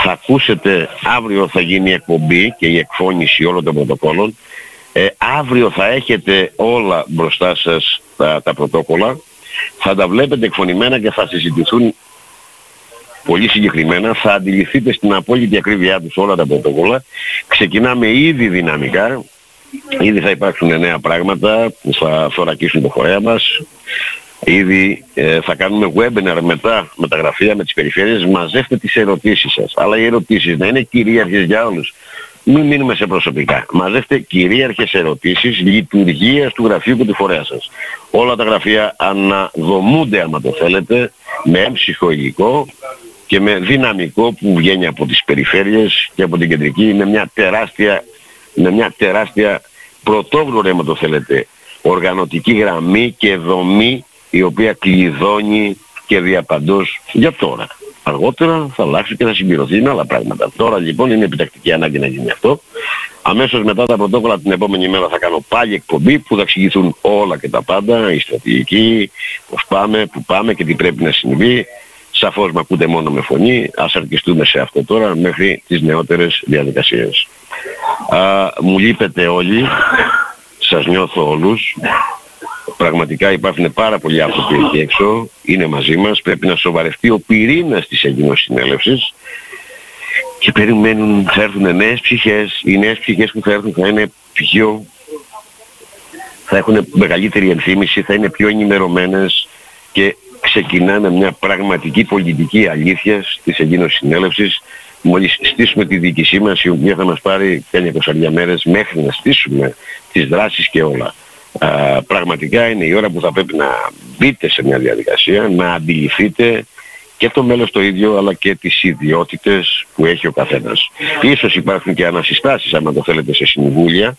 θα ακούσετε, αύριο θα γίνει η εκπομπή και η εκφώνηση όλων των πρωτοκόλων. Ε, αύριο θα έχετε όλα μπροστά σας τα, τα πρωτόκολλα. Θα τα βλέπετε εκφωνημένα και θα συζητηθούν πολύ συγκεκριμένα. Θα αντιληφθείτε στην απόλυτη ακρίβειά τους όλα τα πρωτόκολλα. Ξεκινάμε ήδη δυναμικά. Ήδη θα υπάρξουν νέα πράγματα που θα θωρακίσουν το φορέα μας. Ήδη ε, θα κάνουμε webinar μετά με τα γραφεία, με τις περιφέρειες. Μαζεύτε τις ερωτήσεις σας. Αλλά οι ερωτήσεις να είναι κυρίαρχες για όλους. Μην μείνουμε σε προσωπικά. Μαζεύτε κυρίαρχες ερωτήσεις λειτουργίας του γραφείου και του φορέα σας. Όλα τα γραφεία αναδομούνται, άμα το θέλετε, με έμψυχο υλικό και με δυναμικό που βγαίνει από τις περιφέρειες και από την κεντρική. Είναι μια τεράστια, είναι μια τεράστια πρωτόγνωρη, άμα το θέλετε, οργανωτική γραμμή και δομή η οποία κλειδώνει και διαπαντός για τώρα. Αργότερα θα αλλάξει και θα συμπληρωθεί με άλλα πράγματα. Τώρα λοιπόν είναι επιτακτική ανάγκη να γίνει αυτό. Αμέσως μετά τα πρωτόκολλα την επόμενη μέρα θα κάνω πάλι εκπομπή που θα εξηγηθούν όλα και τα πάντα, η στρατηγική, πώς πάμε, που πάμε και τι πρέπει να συμβεί. Σαφώς με ακούτε μόνο με φωνή, ας αρκιστούμε σε αυτό τώρα μέχρι τις νεότερες διαδικασίες. Α, μου λείπετε όλοι, σας νιώθω όλους, Πραγματικά υπάρχουν πάρα πολλοί άνθρωποι εκεί έξω, είναι μαζί μας, πρέπει να σοβαρευτεί ο πυρήνας της Ελληνικής Συνέλευσης και περιμένουν, θα έρθουν νέες ψυχές, οι νέες ψυχές που θα έρθουν θα είναι πιο, θα έχουν μεγαλύτερη ενθύμηση, θα είναι πιο ενημερωμένες και ξεκινάμε μια πραγματική πολιτική αλήθεια της Ελληνικής Συνέλευσης μόλις στήσουμε τη διοίκησή μας η οποία θα μας πάρει 500 μέρες μέχρι να στήσουμε τις δράσεις και όλα πραγματικά είναι η ώρα που θα πρέπει να μπείτε σε μια διαδικασία, να αντιληφθείτε και το μέλος το ίδιο αλλά και τις ιδιότητες που έχει ο καθένας. Ίσως υπάρχουν και ανασυστάσεις άμα το θέλετε σε συμβούλια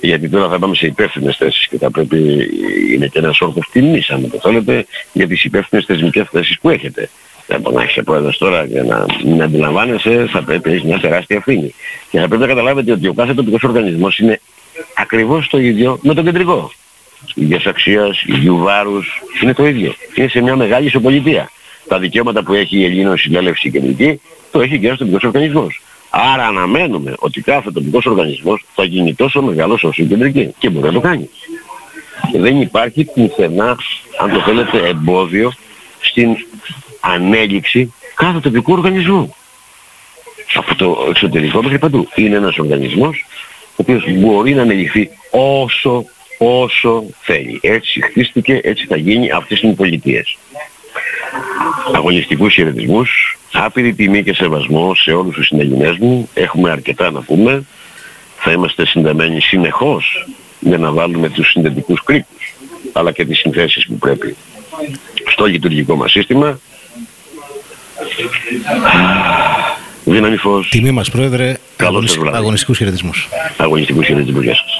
γιατί τώρα θα πάμε σε υπεύθυνες θέσεις και θα πρέπει, είναι και ένας όρκος τιμής αν το θέλετε για τις υπεύθυνες θεσμικές θέσεις που έχετε. Δεν μπορεί να έχεις πρόεδρος τώρα και να μην αντιλαμβάνεσαι, θα πρέπει να έχεις μια τεράστια ευθύνη. Και θα πρέπει να καταλάβετε ότι ο κάθε τοπικός οργανισμός είναι ακριβώς το ίδιο με τον κεντρικό. Ίδιας αξίας, ίδιου βάρους, είναι το ίδιο. Είναι σε μια μεγάλη ισοπολιτεία. Τα δικαιώματα που έχει η Ελλήνων Συνέλευση κεντρική, το έχει και ένας τοπικός οργανισμός. Άρα αναμένουμε ότι κάθε τοπικός οργανισμός θα γίνει τόσο μεγάλος όσο η κεντρική και μπορεί να το κάνει. Και δεν υπάρχει πουθενά, αν το θέλετε, εμπόδιο στην ανέλυξη κάθε τοπικού οργανισμού. Από το εξωτερικό μέχρι παντού. Είναι ένας οργανισμός ο οποίος μπορεί να ανελυθεί όσο, όσο θέλει. Έτσι χτίστηκε, έτσι θα γίνει, αυτές είναι οι πολιτείες. Αγωνιστικούς χαιρετισμούς, άπειρη τιμή και σεβασμό σε όλους τους συναγενές μου. Έχουμε αρκετά να πούμε. Θα είμαστε συνδεμένοι συνεχώς για να βάλουμε τους συνδετικούς κρίκους αλλά και τις συνθέσεις που πρέπει στο λειτουργικό μας σύστημα. Δύναμη φως. Τιμή μας πρόεδρε, Καλό σας βράδυ. αγωνιστικούς χαιρετισμούς. Αγωνιστικούς χαιρετισμούς. Γεια σας.